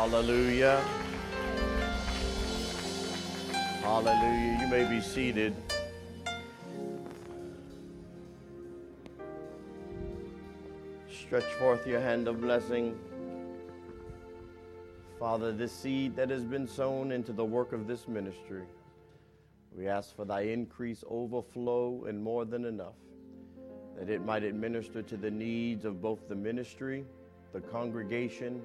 Hallelujah. Hallelujah. You may be seated. Stretch forth your hand of blessing. Father, this seed that has been sown into the work of this ministry, we ask for thy increase, overflow, and more than enough, that it might administer to the needs of both the ministry, the congregation,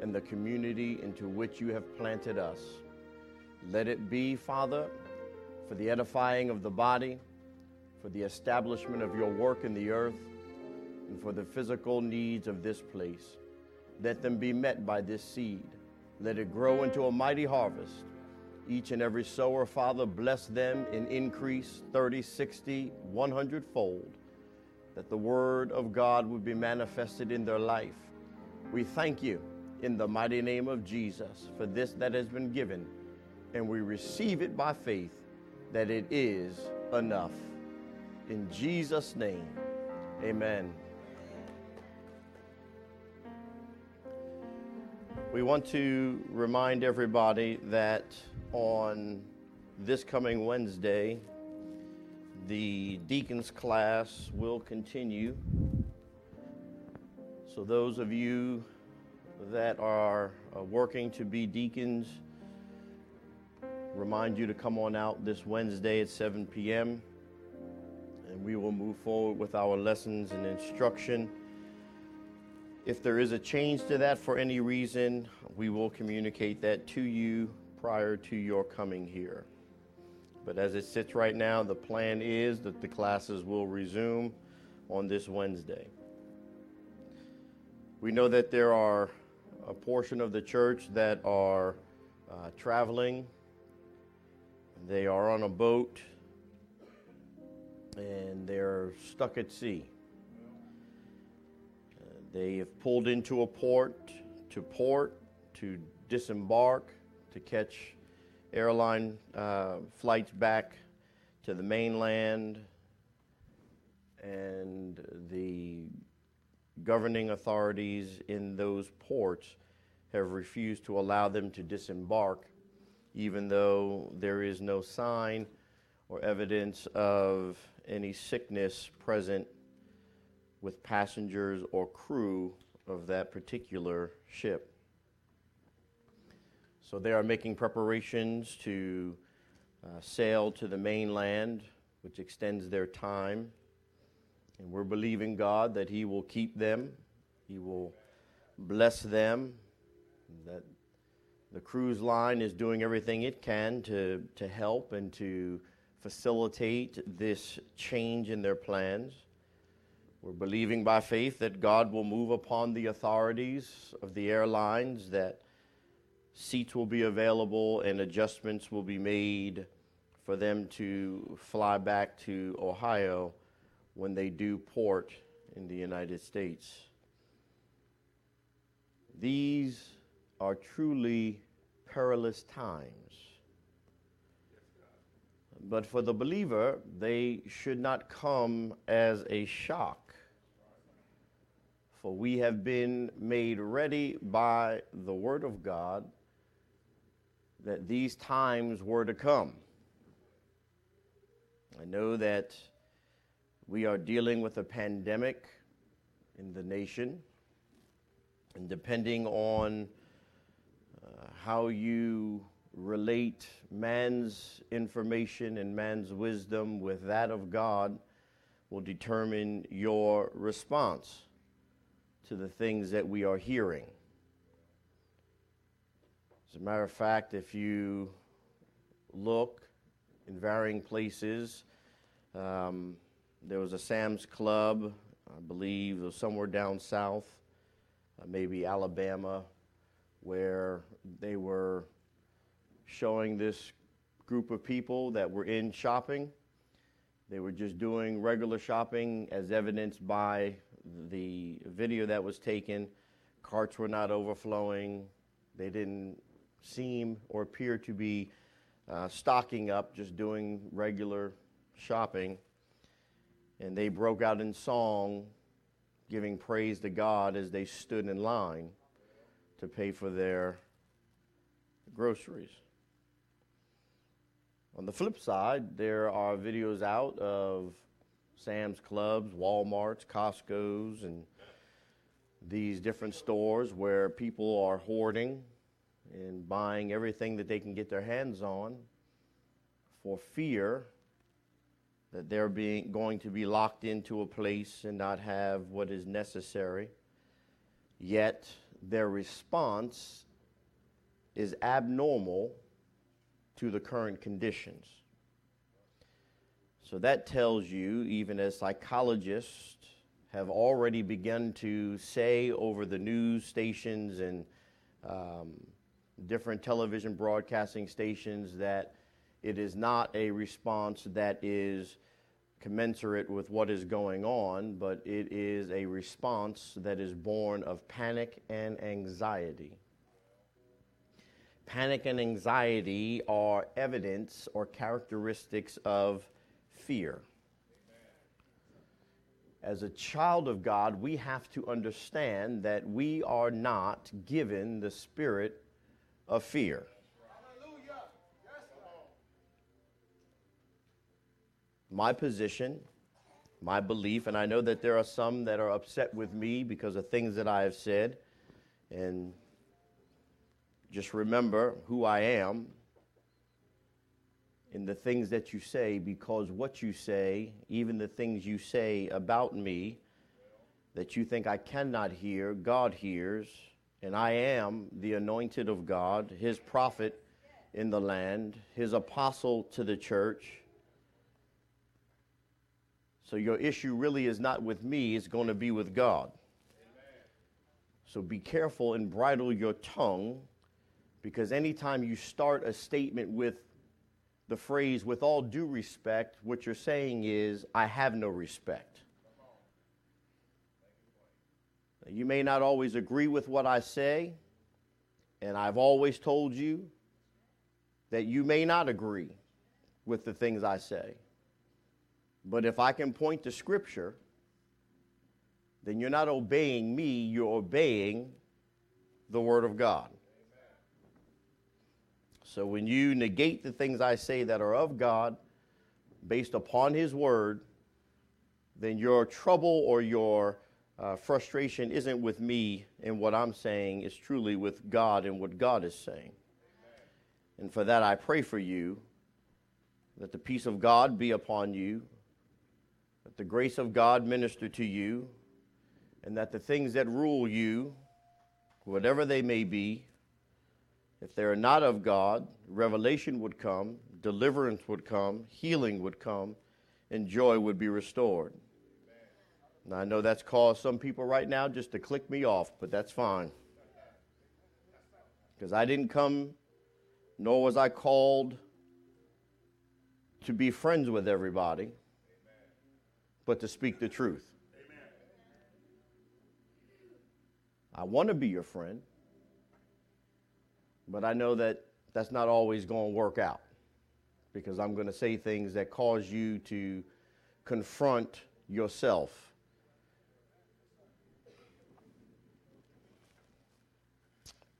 and the community into which you have planted us. Let it be, Father, for the edifying of the body, for the establishment of your work in the earth, and for the physical needs of this place. Let them be met by this seed. Let it grow into a mighty harvest. Each and every sower, Father, bless them in increase 30, 60, 100 fold, that the word of God would be manifested in their life. We thank you in the mighty name of Jesus for this that has been given, and we receive it by faith that it is enough. In Jesus' name, amen. We want to remind everybody that on this coming Wednesday, the deacons class will continue. So, those of you that are uh, working to be deacons, remind you to come on out this Wednesday at 7 p.m. and we will move forward with our lessons and instruction. If there is a change to that for any reason, we will communicate that to you prior to your coming here. But as it sits right now, the plan is that the classes will resume on this Wednesday. We know that there are a portion of the church that are uh, traveling. They are on a boat and they're stuck at sea. They have pulled into a port to port to disembark to catch airline uh, flights back to the mainland, and the governing authorities in those ports have refused to allow them to disembark, even though there is no sign or evidence of any sickness present with passengers or crew of that particular ship. So they are making preparations to uh, sail to the mainland, which extends their time. And we're believing God that He will keep them, He will bless them, that the cruise line is doing everything it can to, to help and to facilitate this change in their plans. We're believing by faith that God will move upon the authorities of the airlines, that seats will be available and adjustments will be made for them to fly back to Ohio when they do port in the United States. These are truly perilous times. But for the believer, they should not come as a shock for we have been made ready by the Word of God that these times were to come. I know that we are dealing with a pandemic in the nation, and depending on uh, how you relate man's information and man's wisdom with that of God will determine your response to the things that we are hearing. As a matter of fact, if you look in varying places, um, there was a Sam's Club, I believe, was somewhere down south, uh, maybe Alabama, where they were showing this group of people that were in shopping. They were just doing regular shopping, as evidenced by the video that was taken, carts were not overflowing. They didn't seem or appear to be uh, stocking up, just doing regular shopping. And they broke out in song, giving praise to God as they stood in line to pay for their groceries. On the flip side, there are videos out of Sam's Clubs, Walmarts, Costco's, and these different stores where people are hoarding and buying everything that they can get their hands on for fear that they're being going to be locked into a place and not have what is necessary. Yet their response is abnormal to the current conditions. So that tells you, even as psychologists have already begun to say over the news stations and um, different television broadcasting stations, that it is not a response that is commensurate with what is going on, but it is a response that is born of panic and anxiety. Panic and anxiety are evidence or characteristics of fear. As a child of God, we have to understand that we are not given the spirit of fear. My position, my belief, and I know that there are some that are upset with me because of things that I have said, and just remember who I am in the things that you say because what you say, even the things you say about me that you think I cannot hear, God hears, and I am the anointed of God, his prophet in the land, his apostle to the church. So your issue really is not with me, it's going to be with God. So be careful and bridle your tongue because anytime you start a statement with the phrase, with all due respect, what you're saying is, I have no respect. You may not always agree with what I say, and I've always told you that you may not agree with the things I say. But if I can point to Scripture, then you're not obeying me, you're obeying the Word of God. So when you negate the things I say that are of God based upon His Word, then your trouble or your uh, frustration isn't with me and what I'm saying, it's truly with God and what God is saying. And for that, I pray for you that the peace of God be upon you, that the grace of God minister to you, and that the things that rule you, whatever they may be, if they are not of God, revelation would come, deliverance would come, healing would come, and joy would be restored. I know that's caused some people right now just to click me off, but that's fine. Because I didn't come, nor was I called to be friends with everybody, but to speak the truth. I want to be your friend. But I know that that's not always going to work out because I'm going to say things that cause you to confront yourself.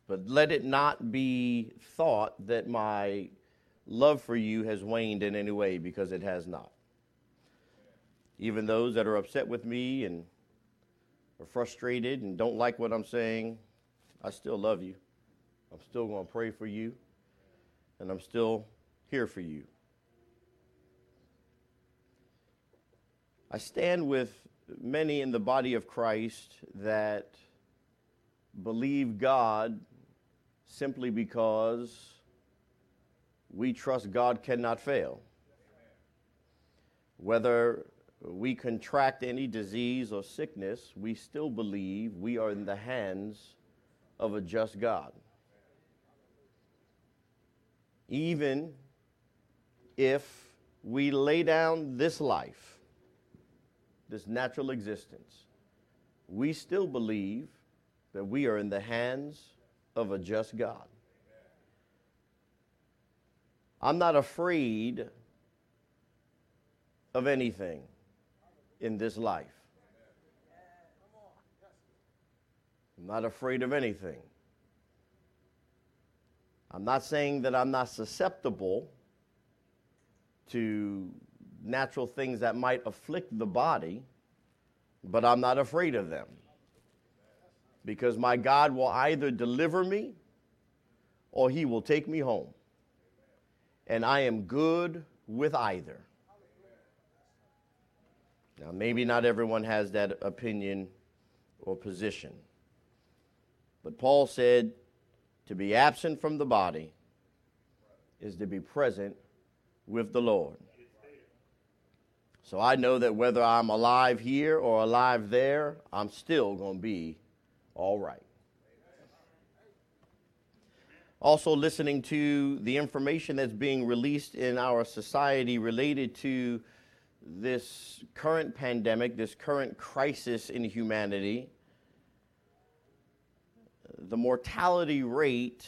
But let it not be thought that my love for you has waned in any way because it has not. Even those that are upset with me and are frustrated and don't like what I'm saying, I still love you. I'm still going to pray for you, and I'm still here for you. I stand with many in the body of Christ that believe God simply because we trust God cannot fail. Whether we contract any disease or sickness, we still believe we are in the hands of a just God even if we lay down this life, this natural existence, we still believe that we are in the hands of a just God. I'm not afraid of anything in this life. I'm not afraid of anything I'm not saying that I'm not susceptible to natural things that might afflict the body, but I'm not afraid of them. Because my God will either deliver me or he will take me home. And I am good with either. Now, maybe not everyone has that opinion or position. But Paul said to be absent from the body is to be present with the Lord. So I know that whether I'm alive here or alive there, I'm still going to be all right. Also, listening to the information that's being released in our society related to this current pandemic, this current crisis in humanity, the mortality rate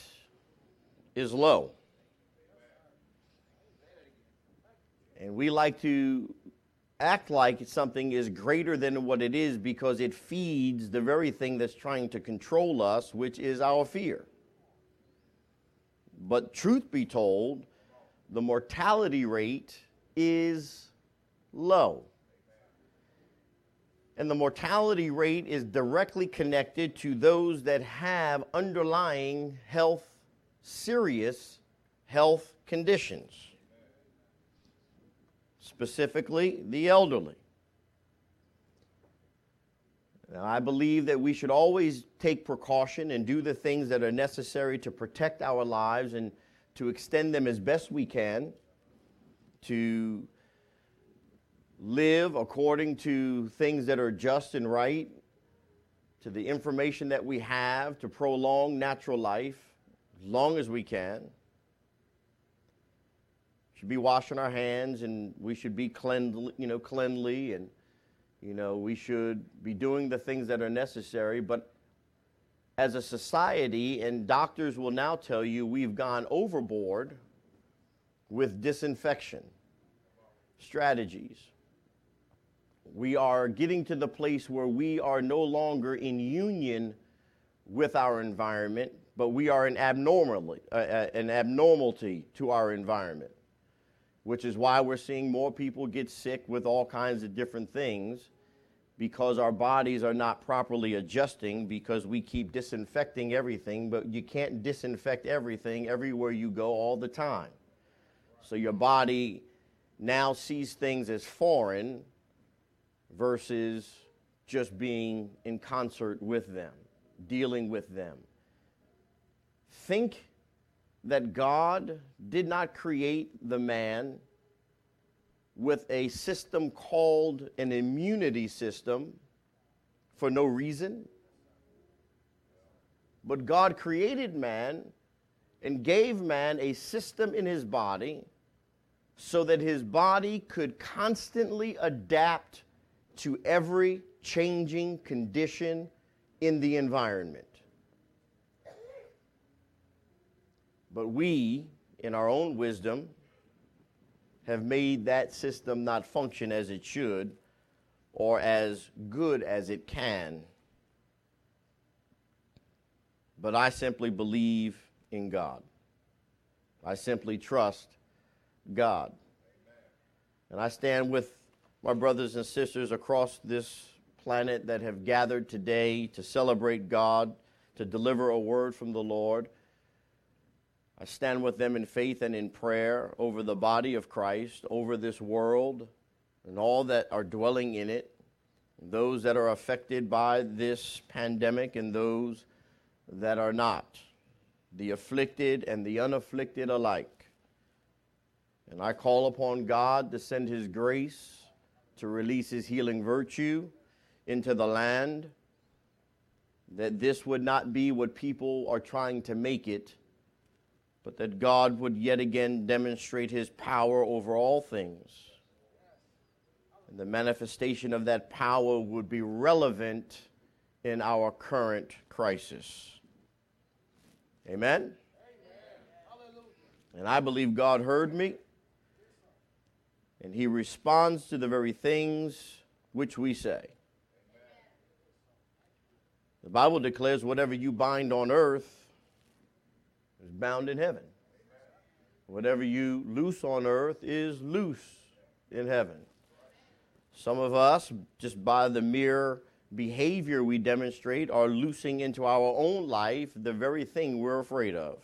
is low. And we like to act like something is greater than what it is because it feeds the very thing that's trying to control us, which is our fear. But truth be told, the mortality rate is low. And the mortality rate is directly connected to those that have underlying health, serious health conditions specifically the elderly. Now, I believe that we should always take precaution and do the things that are necessary to protect our lives and to extend them as best we can, to live according to things that are just and right, to the information that we have to prolong natural life as long as we can We should be washing our hands and we should be cleanly, you know, cleanly and you know, we should be doing the things that are necessary, but as a society and doctors will now tell you we've gone overboard with disinfection strategies. We are getting to the place where we are no longer in union with our environment, but we are an abnormality, uh, uh an abnormality to our environment which is why we're seeing more people get sick with all kinds of different things because our bodies are not properly adjusting because we keep disinfecting everything, but you can't disinfect everything everywhere you go all the time. So your body now sees things as foreign versus just being in concert with them, dealing with them. Think that God did not create the man with a system called an immunity system for no reason. But God created man and gave man a system in his body so that his body could constantly adapt to every changing condition in the environment. But we, in our own wisdom, have made that system not function as it should or as good as it can. But I simply believe in God. I simply trust God. And I stand with my brothers and sisters across this planet that have gathered today to celebrate God, to deliver a word from the Lord. I stand with them in faith and in prayer over the body of Christ, over this world, and all that are dwelling in it, those that are affected by this pandemic and those that are not, the afflicted and the unafflicted alike. And I call upon God to send His grace to release His healing virtue into the land, that this would not be what people are trying to make it but that God would yet again demonstrate his power over all things. And the manifestation of that power would be relevant in our current crisis. Amen? And I believe God heard me, and he responds to the very things which we say. The Bible declares whatever you bind on earth is bound in heaven. Whatever you loose on earth is loose in heaven. Some of us, just by the mere behavior we demonstrate, are loosing into our own life the very thing we're afraid of.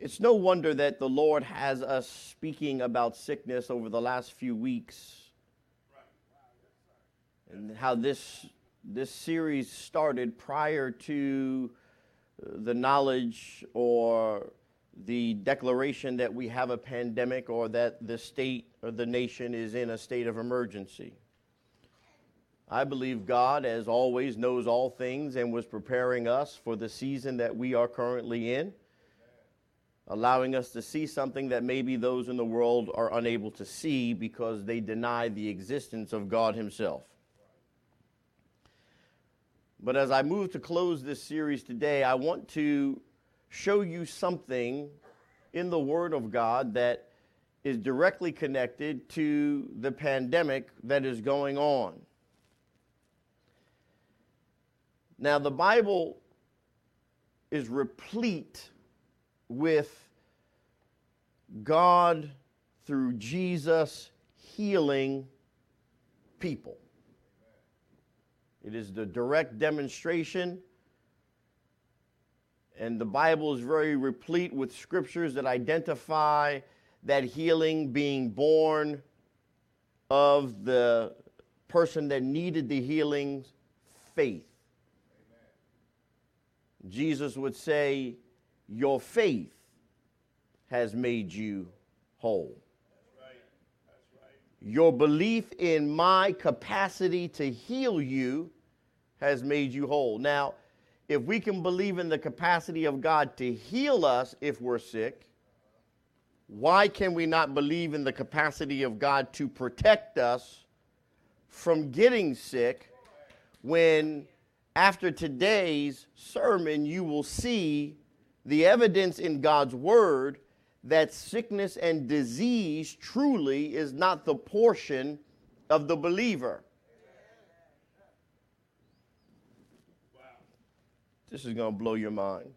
It's no wonder that the Lord has us speaking about sickness over the last few weeks and how this, this series started prior to uh, the knowledge or the declaration that we have a pandemic or that the state or the nation is in a state of emergency. I believe God, as always, knows all things and was preparing us for the season that we are currently in allowing us to see something that maybe those in the world are unable to see because they deny the existence of God Himself. But as I move to close this series today, I want to show you something in the Word of God that is directly connected to the pandemic that is going on. Now, the Bible is replete with God through Jesus healing people. It is the direct demonstration. And the Bible is very replete with scriptures that identify that healing being born of the person that needed the healing faith. Jesus would say, your faith has made you whole. Your belief in my capacity to heal you has made you whole. Now, if we can believe in the capacity of God to heal us if we're sick, why can we not believe in the capacity of God to protect us from getting sick when after today's sermon you will see the evidence in God's word that sickness and disease truly is not the portion of the believer. Wow. This is going to blow your mind.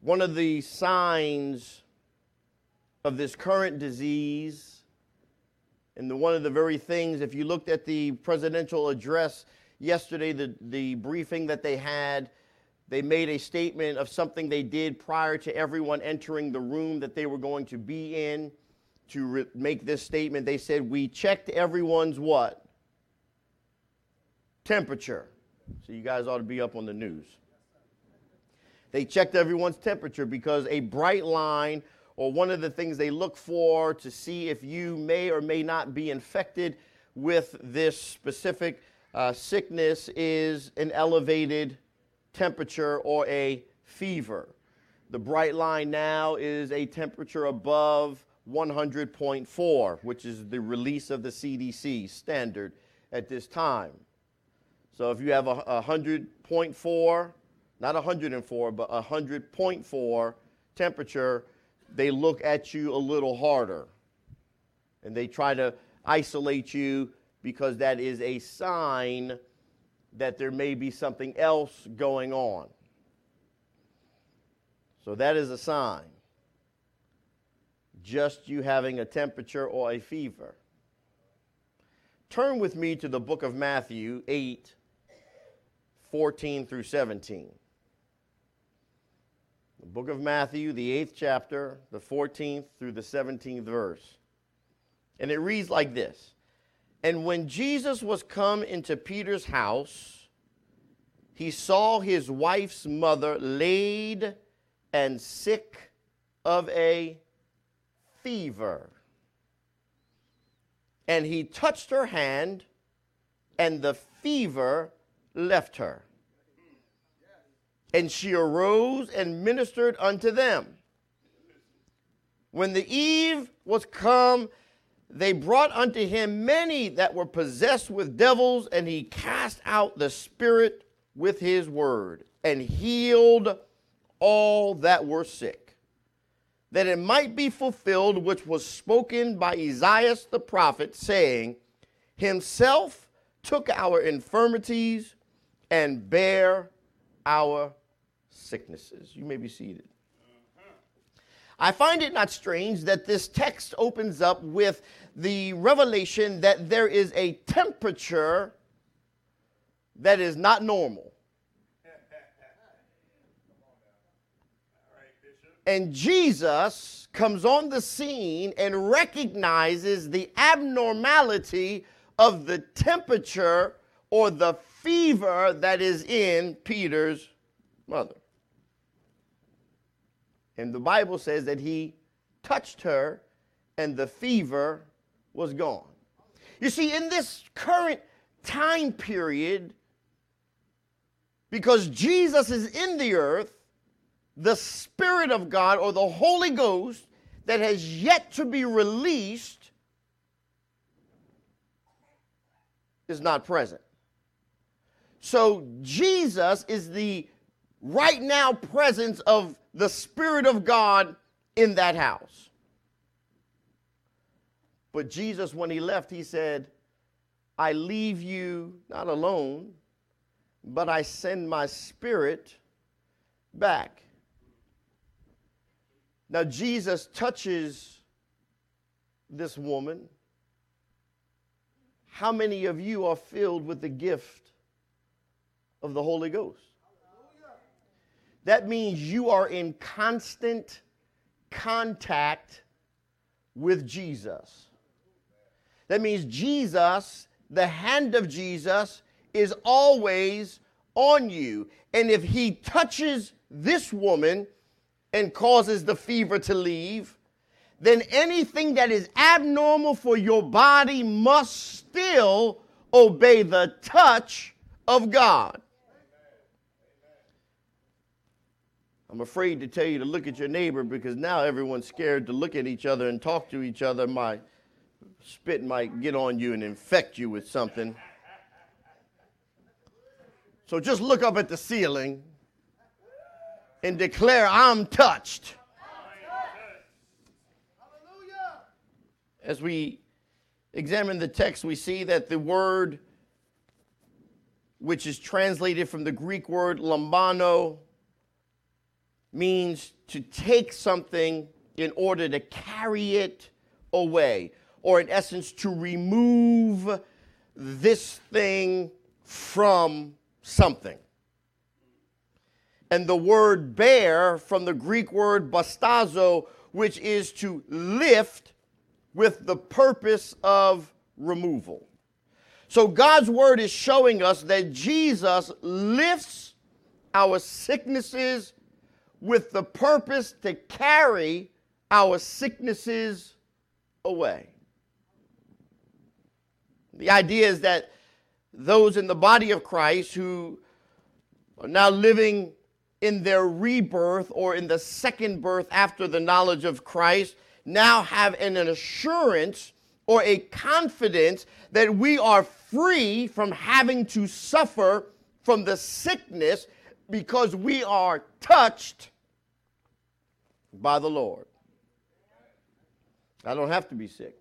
One of the signs of this current disease, and the, one of the very things, if you looked at the presidential address yesterday, the, the briefing that they had, they made a statement of something they did prior to everyone entering the room that they were going to be in to re- make this statement. They said, We checked everyone's what? Temperature. So you guys ought to be up on the news. They checked everyone's temperature because a bright line or one of the things they look for to see if you may or may not be infected with this specific uh, sickness is an elevated temperature or a fever. The bright line now is a temperature above 100.4, which is the release of the CDC standard at this time. So if you have a, a 100.4, not 104, but a 100.4 temperature, they look at you a little harder. And they try to isolate you because that is a sign that there may be something else going on. So that is a sign. Just you having a temperature or a fever. Turn with me to the book of Matthew 8, 14 through 17. The book of Matthew, the eighth chapter, the 14th through the 17th verse. And it reads like this and when Jesus was come into Peter's house, he saw his wife's mother laid and sick of a fever. And he touched her hand, and the fever left her. And she arose and ministered unto them. When the eve was come, they brought unto him many that were possessed with devils, and he cast out the spirit with his word and healed all that were sick, that it might be fulfilled which was spoken by Isaiah the prophet, saying, Himself took our infirmities and bare our sicknesses. You may be seated. I find it not strange that this text opens up with the revelation that there is a temperature that is not normal. And Jesus comes on the scene and recognizes the abnormality of the temperature or the fever that is in Peter's mother. And the Bible says that he touched her and the fever was gone. You see, in this current time period, because Jesus is in the earth, the Spirit of God or the Holy Ghost that has yet to be released is not present. So Jesus is the right now presence of the Spirit of God in that house. But Jesus, when he left, he said, I leave you not alone, but I send my spirit back. Now, Jesus touches this woman. How many of you are filled with the gift of the Holy Ghost? That means you are in constant contact with Jesus. That means Jesus, the hand of Jesus, is always on you. And if he touches this woman and causes the fever to leave, then anything that is abnormal for your body must still obey the touch of God. I'm afraid to tell you to look at your neighbor because now everyone's scared to look at each other and talk to each other. My spit might get on you and infect you with something. So just look up at the ceiling and declare, I'm touched. As we examine the text, we see that the word, which is translated from the Greek word lambano, means to take something in order to carry it away, or in essence, to remove this thing from something. And the word bear from the Greek word bastazo, which is to lift with the purpose of removal. So God's word is showing us that Jesus lifts our sicknesses with the purpose to carry our sicknesses away. The idea is that those in the body of Christ who are now living in their rebirth or in the second birth after the knowledge of Christ now have an assurance or a confidence that we are free from having to suffer from the sickness because we are touched by the Lord. I don't have to be sick.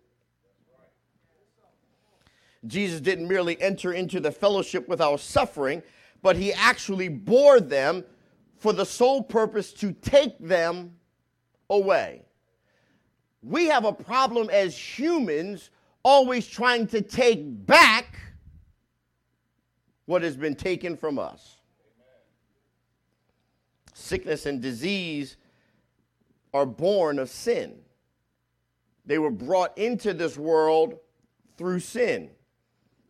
Jesus didn't merely enter into the fellowship with our suffering, but he actually bore them for the sole purpose to take them away. We have a problem as humans always trying to take back what has been taken from us. Sickness and disease are born of sin. They were brought into this world through sin.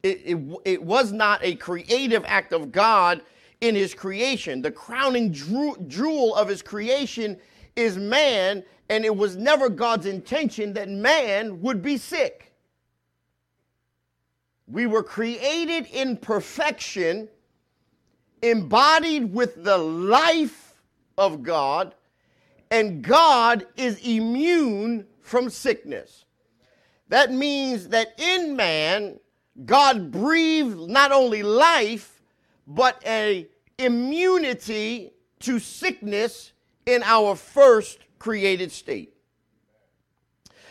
It, it, it, was not a creative act of God in his creation. The crowning jewel of his creation is man, and it was never God's intention that man would be sick. We were created in perfection, embodied with the life of God, and God is immune from sickness. That means that in man, God breathed not only life, but a immunity to sickness in our first created state.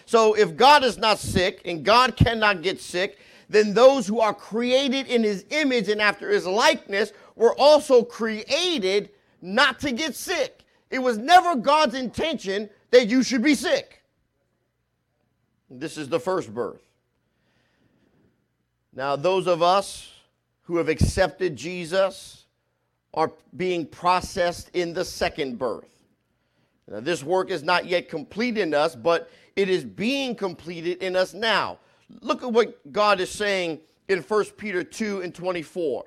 So if God is not sick and God cannot get sick, then those who are created in his image and after his likeness were also created not to get sick. It was never God's intention that you should be sick. This is the first birth. Now, those of us who have accepted Jesus are being processed in the second birth. Now, this work is not yet complete in us, but it is being completed in us now. Look at what God is saying in 1 Peter 2 and 24.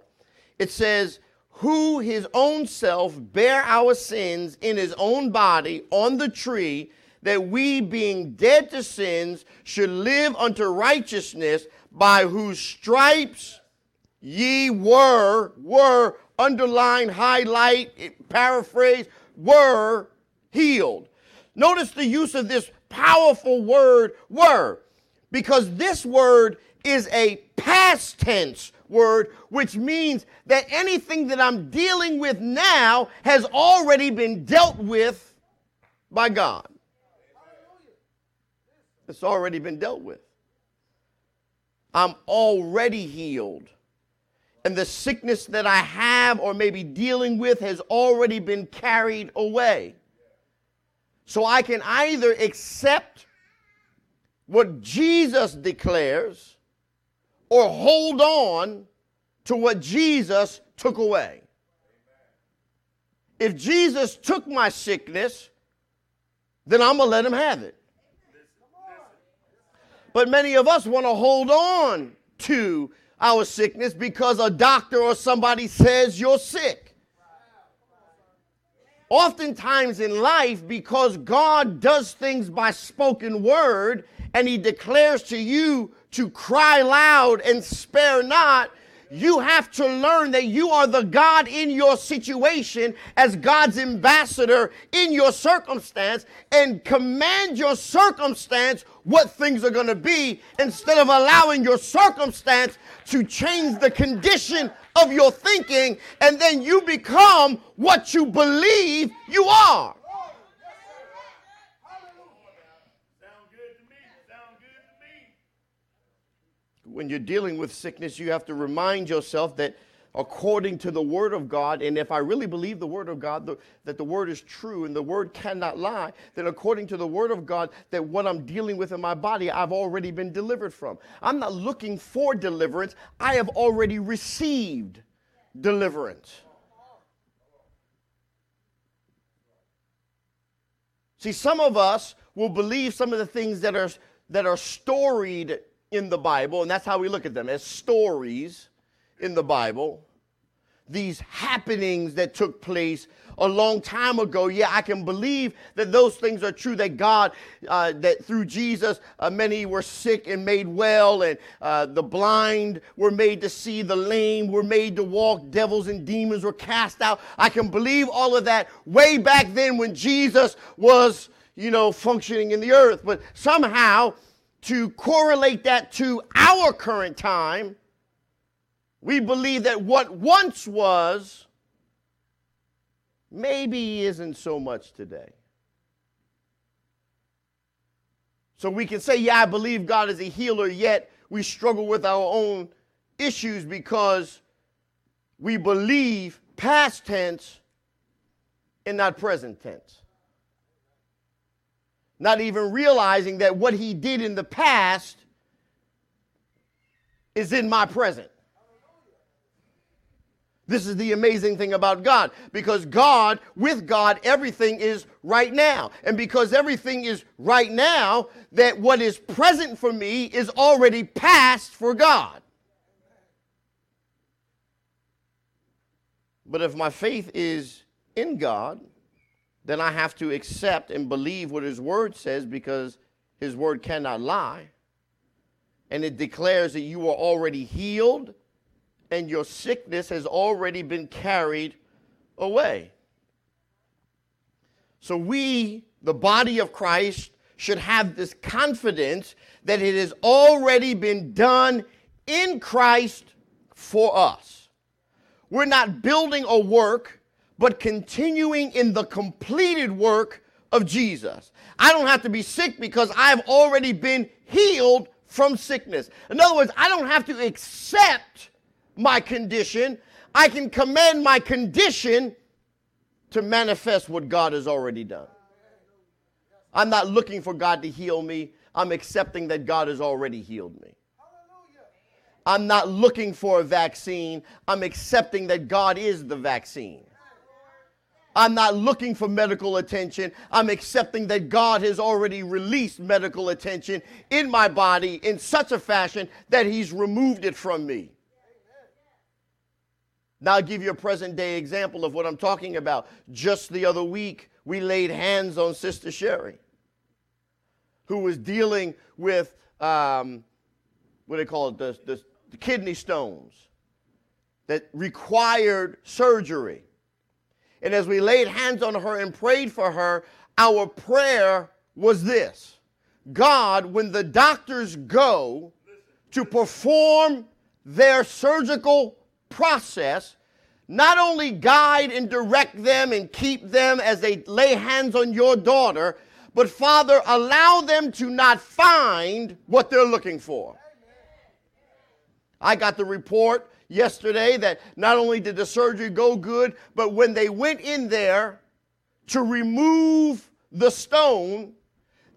It says, Who his own self bare our sins in his own body on the tree, that we, being dead to sins, should live unto righteousness, by whose stripes ye were, were, underline, highlight, paraphrase, were healed. Notice the use of this powerful word, were, because this word is a past tense word, which means that anything that I'm dealing with now has already been dealt with by God. It's already been dealt with. I'm already healed. And the sickness that I have or maybe dealing with has already been carried away. So I can either accept what Jesus declares or hold on to what Jesus took away. If Jesus took my sickness, then I'm going to let him have it. But many of us want to hold on to our sickness because a doctor or somebody says you're sick. Oftentimes in life, because God does things by spoken word and He declares to you to cry loud and spare not, you have to learn that you are the God in your situation as God's ambassador in your circumstance and command your circumstance what things are going to be instead of allowing your circumstance to change the condition of your thinking and then you become what you believe you are. When you're dealing with sickness, you have to remind yourself that according to the Word of God, and if I really believe the Word of God, the, that the Word is true and the Word cannot lie, then according to the Word of God, that what I'm dealing with in my body, I've already been delivered from. I'm not looking for deliverance, I have already received deliverance. See, some of us will believe some of the things that are, that are storied in the Bible, and that's how we look at them as stories in the Bible. These happenings that took place a long time ago. Yeah, I can believe that those things are true. That God, uh, that through Jesus, uh, many were sick and made well, and uh, the blind were made to see, the lame were made to walk, devils and demons were cast out. I can believe all of that way back then when Jesus was, you know, functioning in the earth. But somehow to correlate that to our current time, we believe that what once was maybe isn't so much today. So we can say, yeah, I believe God is a healer, yet we struggle with our own issues because we believe past tense and not present tense not even realizing that what he did in the past is in my present. This is the amazing thing about God because God, with God, everything is right now. And because everything is right now, that what is present for me is already past for God. But if my faith is in God, then I have to accept and believe what his word says because his word cannot lie. And it declares that you are already healed and your sickness has already been carried away. So we, the body of Christ, should have this confidence that it has already been done in Christ for us. We're not building a work but continuing in the completed work of Jesus. I don't have to be sick because I've already been healed from sickness. In other words, I don't have to accept my condition. I can command my condition to manifest what God has already done. I'm not looking for God to heal me. I'm accepting that God has already healed me. I'm not looking for a vaccine. I'm accepting that God is the vaccine. I'm not looking for medical attention. I'm accepting that God has already released medical attention in my body in such a fashion that He's removed it from me. Now, I'll give you a present day example of what I'm talking about. Just the other week, we laid hands on Sister Sherry, who was dealing with um, what do they call it? The, the, the kidney stones that required surgery. And as we laid hands on her and prayed for her, our prayer was this God, when the doctors go to perform their surgical process, not only guide and direct them and keep them as they lay hands on your daughter, but Father, allow them to not find what they're looking for. I got the report yesterday that not only did the surgery go good, but when they went in there to remove the stone,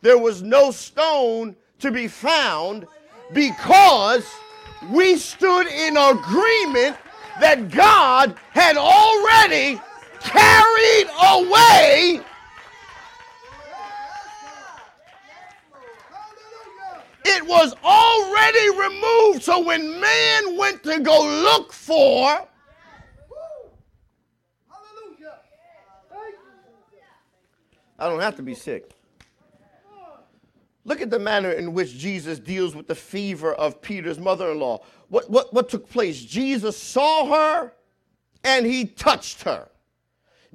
there was no stone to be found because we stood in agreement that God had already carried away It was already removed. So when man went to go look for, I don't have to be sick. Look at the manner in which Jesus deals with the fever of Peter's mother in law. What, what, what took place? Jesus saw her and he touched her.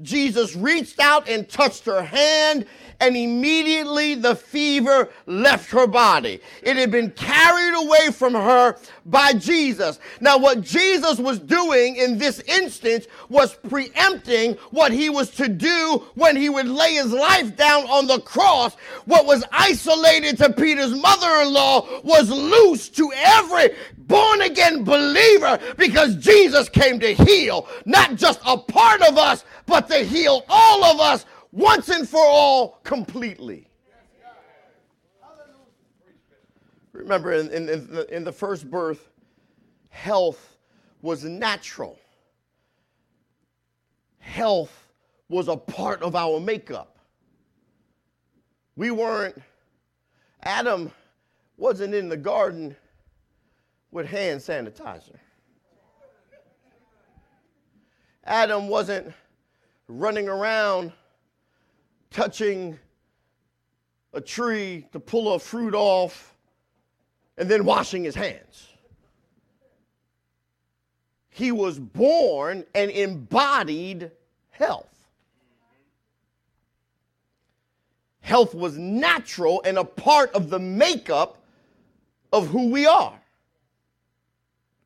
Jesus reached out and touched her hand, and immediately the fever left her body. It had been carried away from her by Jesus. Now, what Jesus was doing in this instance was preempting what he was to do when he would lay his life down on the cross. What was isolated to Peter's mother in law was loose to every born again believer because Jesus came to heal not just a part of us, but to heal all of us once and for all completely. Remember, in, in, in, the, in the first birth, health was natural. Health was a part of our makeup. We weren't, Adam wasn't in the garden with hand sanitizer. Adam wasn't running around touching a tree to pull a fruit off and then washing his hands. He was born and embodied health. Health was natural and a part of the makeup of who we are.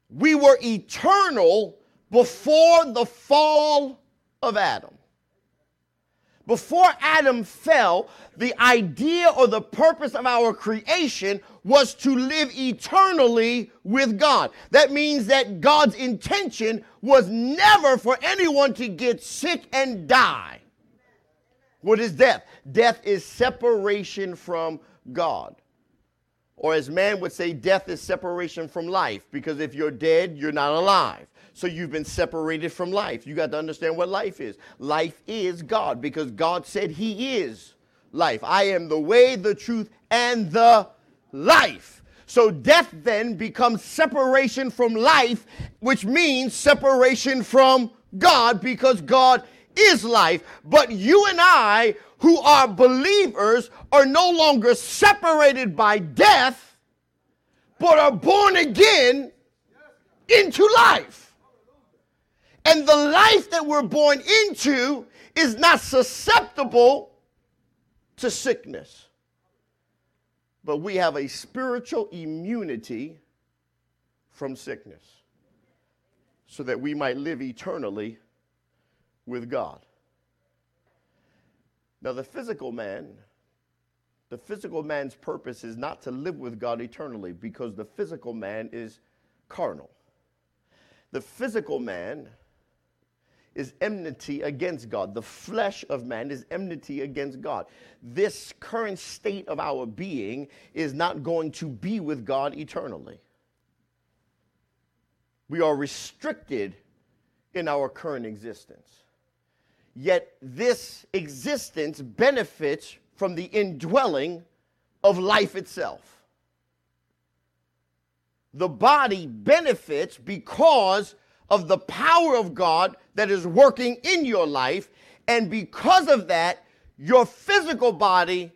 We were eternal before the fall of Adam. Before Adam fell, the idea or the purpose of our creation was to live eternally with God. That means that God's intention was never for anyone to get sick and die. What is death? Death is separation from God. Or as man would say, death is separation from life because if you're dead, you're not alive. So you've been separated from life. You got to understand what life is. Life is God because God said He is life. I am the way, the truth, and the life. So death then becomes separation from life, which means separation from God because God is life. But you and I, who are believers, are no longer separated by death, but are born again into life. And the life that we're born into is not susceptible to sickness. But we have a spiritual immunity from sickness so that we might live eternally with God. Now, the physical man, the physical man's purpose is not to live with God eternally because the physical man is carnal. The physical man is enmity against God. The flesh of man is enmity against God. This current state of our being is not going to be with God eternally. We are restricted in our current existence. Yet this existence benefits from the indwelling of life itself. The body benefits because of the power of God that is working in your life. And because of that, your physical body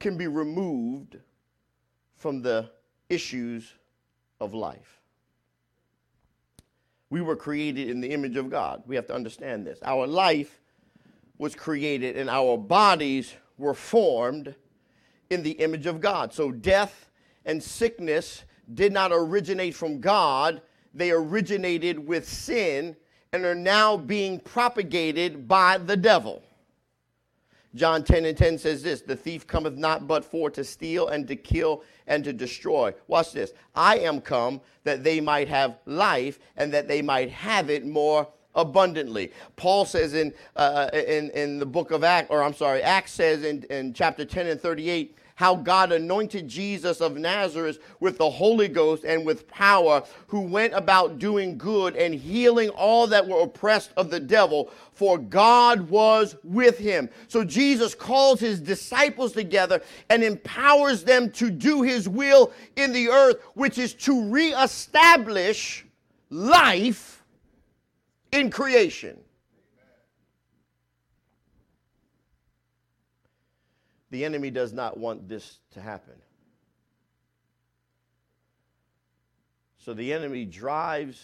can be removed from the issues of life. We were created in the image of God. We have to understand this. Our life was created and our bodies were formed in the image of God. So death and sickness did not originate from God, they originated with sin and are now being propagated by the devil. John 10 and 10 says this The thief cometh not but for to steal and to kill and to destroy. Watch this. I am come that they might have life and that they might have it more abundantly. Paul says in, uh, in, in the book of Acts, or I'm sorry, Acts says in, in chapter 10 and 38, how God anointed Jesus of Nazareth with the Holy Ghost and with power, who went about doing good and healing all that were oppressed of the devil, for God was with him. So Jesus calls his disciples together and empowers them to do his will in the earth, which is to reestablish life in creation. The enemy does not want this to happen. So the enemy drives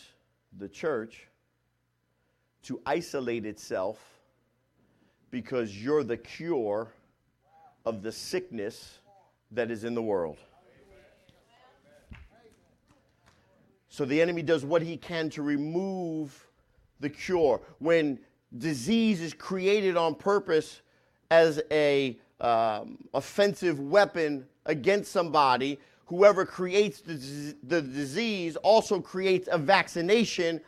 the church to isolate itself because you're the cure of the sickness that is in the world. So the enemy does what he can to remove the cure. When disease is created on purpose as a um, offensive weapon against somebody, whoever creates the, the disease also creates a vaccination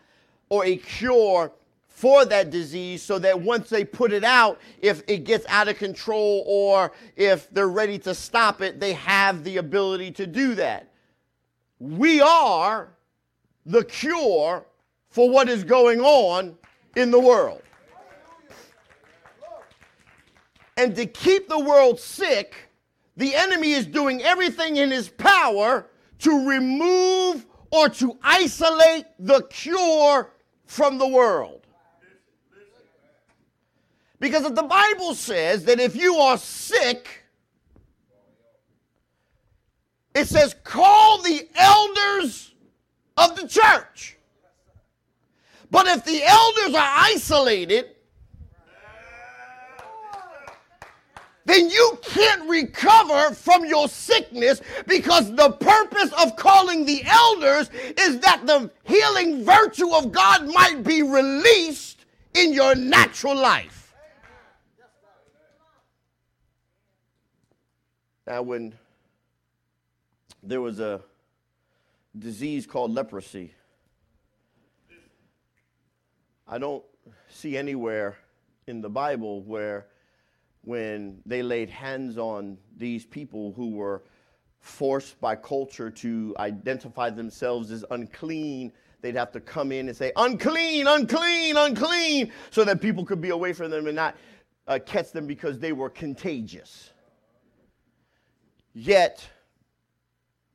or a cure for that disease so that once they put it out, if it gets out of control or if they're ready to stop it, they have the ability to do that. We are the cure for what is going on in the world. And to keep the world sick, the enemy is doing everything in his power to remove or to isolate the cure from the world. Because if the Bible says that if you are sick, it says, call the elders of the church. But if the elders are isolated, then you can't recover from your sickness because the purpose of calling the elders is that the healing virtue of God might be released in your natural life. Now, when there was a disease called leprosy, I don't see anywhere in the Bible where when they laid hands on these people who were forced by culture to identify themselves as unclean, they'd have to come in and say, unclean, unclean, unclean, so that people could be away from them and not uh, catch them because they were contagious. Yet,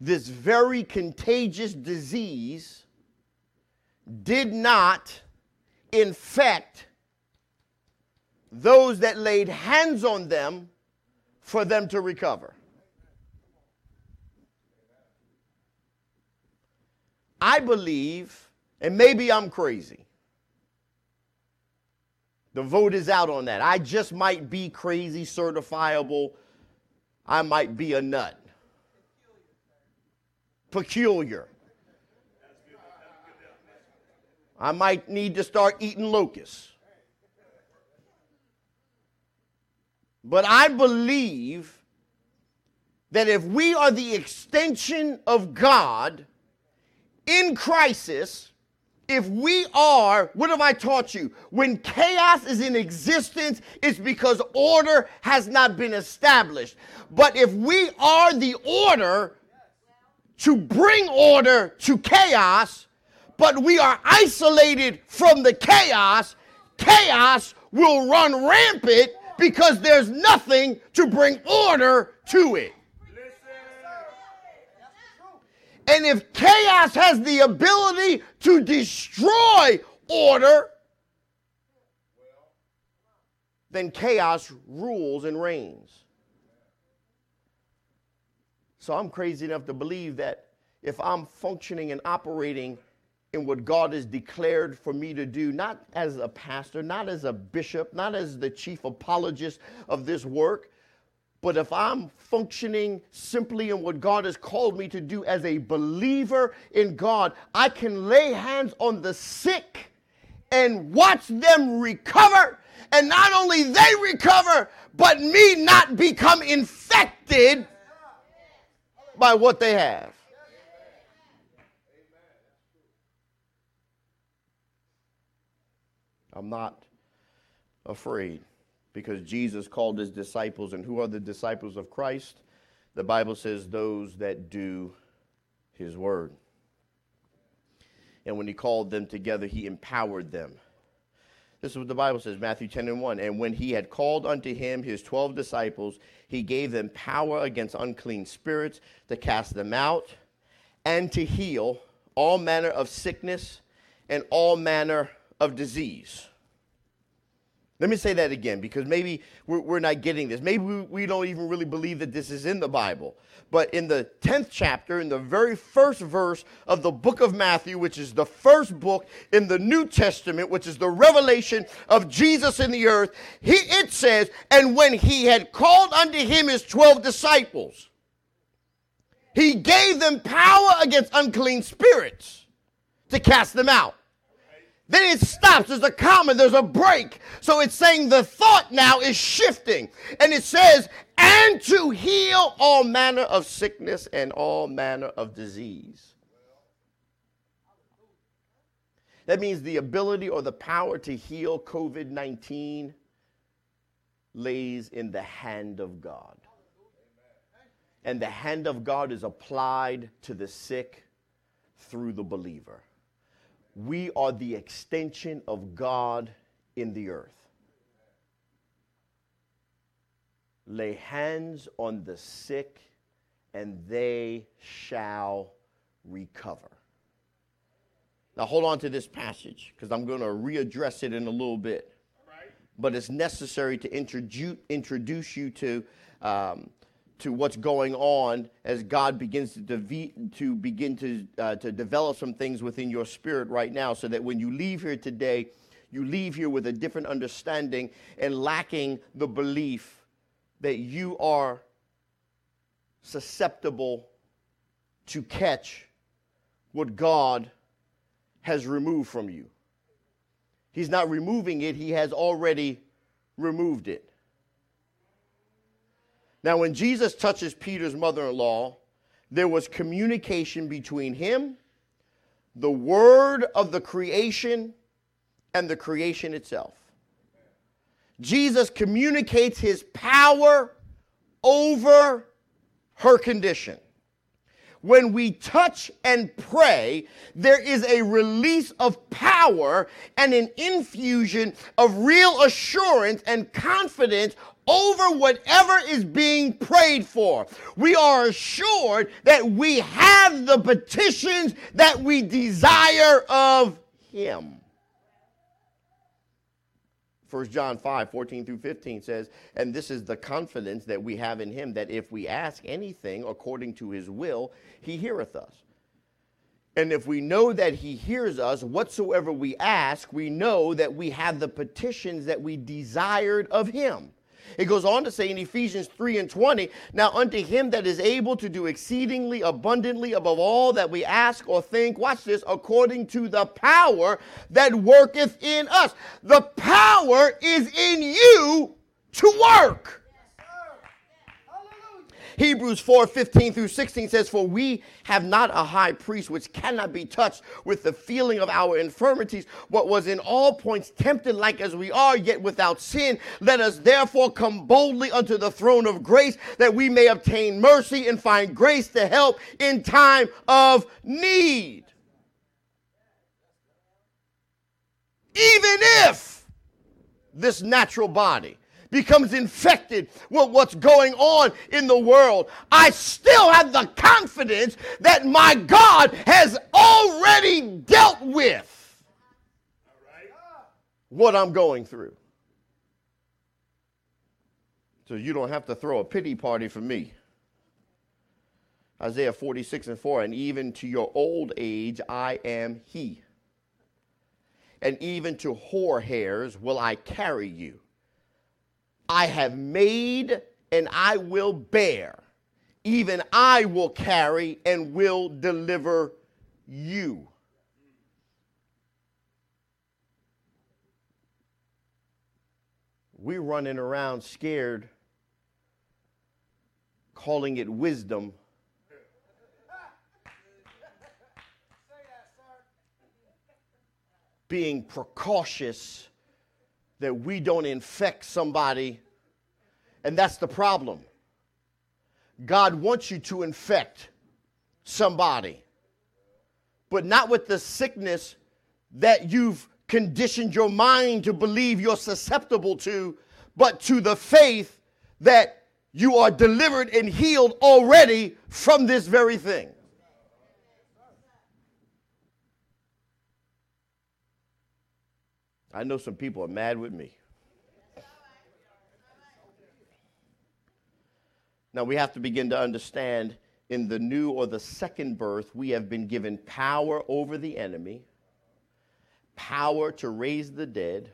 this very contagious disease did not infect those that laid hands on them for them to recover. I believe, and maybe I'm crazy. The vote is out on that. I just might be crazy, certifiable. I might be a nut. Peculiar. I might need to start eating locusts. But I believe that if we are the extension of God in crisis, if we are, what have I taught you? When chaos is in existence, it's because order has not been established. But if we are the order to bring order to chaos, but we are isolated from the chaos, chaos will run rampant because there's nothing to bring order to it. And if chaos has the ability to destroy order, then chaos rules and reigns. So I'm crazy enough to believe that if I'm functioning and operating in what God has declared for me to do, not as a pastor, not as a bishop, not as the chief apologist of this work, but if I'm functioning simply in what God has called me to do as a believer in God, I can lay hands on the sick and watch them recover. And not only they recover, but me not become infected by what they have. I'm not afraid because Jesus called his disciples, and who are the disciples of Christ? The Bible says, those that do his word. And when he called them together, he empowered them. This is what the Bible says, Matthew 10 and 1. And when he had called unto him his 12 disciples, he gave them power against unclean spirits to cast them out and to heal all manner of sickness and all manner of disease. Let me say that again because maybe we're, we're not getting this. Maybe we, we don't even really believe that this is in the Bible. But in the 10th chapter, in the very first verse of the book of Matthew, which is the first book in the New Testament, which is the revelation of Jesus in the earth, he, it says, And when he had called unto him his 12 disciples, he gave them power against unclean spirits to cast them out. Then it stops. There's a comma, there's a break. So it's saying the thought now is shifting. And it says, and to heal all manner of sickness and all manner of disease. That means the ability or the power to heal COVID 19 lays in the hand of God. And the hand of God is applied to the sick through the believer we are the extension of God in the earth. Lay hands on the sick, and they shall recover. Now, hold on to this passage because I'm going to readdress it in a little bit. But it's necessary to introduce, introduce you to um, to what's going on as God begins to, to begin to, uh, to develop some things within your spirit right now, so that when you leave here today, you leave here with a different understanding and lacking the belief that you are susceptible to catch what God has removed from you. He's not removing it, He has already removed it. Now, when Jesus touches Peter's mother in law, there was communication between him, the word of the creation, and the creation itself. Jesus communicates his power over her condition. When we touch and pray, there is a release of power and an infusion of real assurance and confidence over whatever is being prayed for. We are assured that we have the petitions that we desire of Him. 1 John 5, 14 through 15 says, And this is the confidence that we have in him, that if we ask anything according to his will, he heareth us. And if we know that he hears us, whatsoever we ask, we know that we have the petitions that we desired of him. It goes on to say in Ephesians 3 and 20, Now unto him that is able to do exceedingly abundantly above all that we ask or think, watch this, according to the power that worketh in us. The power is in you to work. Hebrews 4 15 through 16 says, For we have not a high priest which cannot be touched with the feeling of our infirmities, but was in all points tempted like as we are, yet without sin. Let us therefore come boldly unto the throne of grace that we may obtain mercy and find grace to help in time of need. Even if this natural body becomes infected with what's going on in the world, I still have the confidence that my God has already dealt with what I'm going through. So you don't have to throw a pity party for me. Isaiah 46 and 4, and even to your old age I am he. And even to hoar hairs will I carry you. I have made and I will bear. Even I will carry and will deliver you. We're running around scared, calling it wisdom. Being precautious that we don't infect somebody, and that's the problem. God wants you to infect somebody, but not with the sickness that you've conditioned your mind to believe you're susceptible to, but to the faith that you are delivered and healed already from this very thing. I know some people are mad with me. Now we have to begin to understand in the new or the second birth, we have been given power over the enemy, power to raise the dead,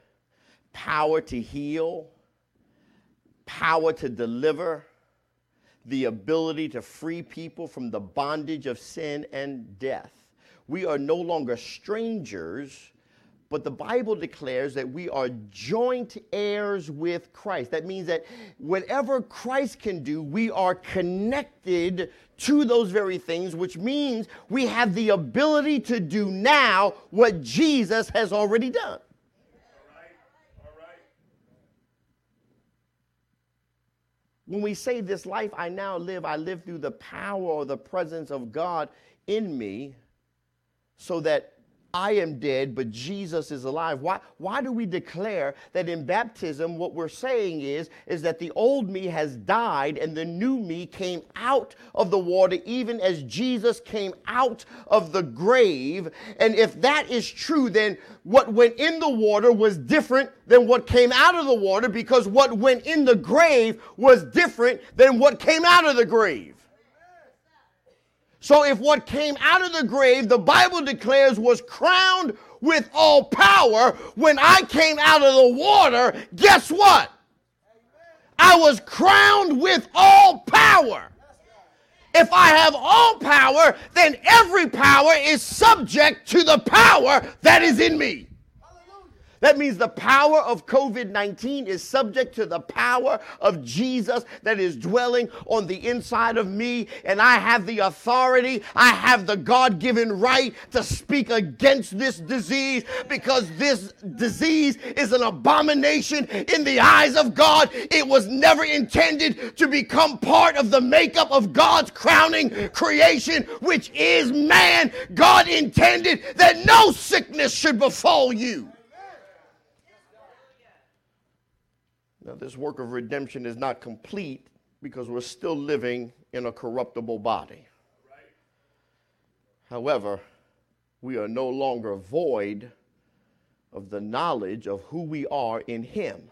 power to heal, power to deliver, the ability to free people from the bondage of sin and death. We are no longer strangers but the Bible declares that we are joint heirs with Christ. That means that whatever Christ can do, we are connected to those very things, which means we have the ability to do now what Jesus has already done. When we say this life I now live, I live through the power or the presence of God in me, so that I am dead, but Jesus is alive. Why, why do we declare that in baptism, what we're saying is, is that the old me has died and the new me came out of the water, even as Jesus came out of the grave? And if that is true, then what went in the water was different than what came out of the water because what went in the grave was different than what came out of the grave. So if what came out of the grave, the Bible declares, was crowned with all power, when I came out of the water, guess what? I was crowned with all power. If I have all power, then every power is subject to the power that is in me. That means the power of COVID 19 is subject to the power of Jesus that is dwelling on the inside of me. And I have the authority, I have the God given right to speak against this disease because this disease is an abomination in the eyes of God. It was never intended to become part of the makeup of God's crowning creation, which is man. God intended that no sickness should befall you. Now, this work of redemption is not complete because we're still living in a corruptible body. However, we are no longer void of the knowledge of who we are in Him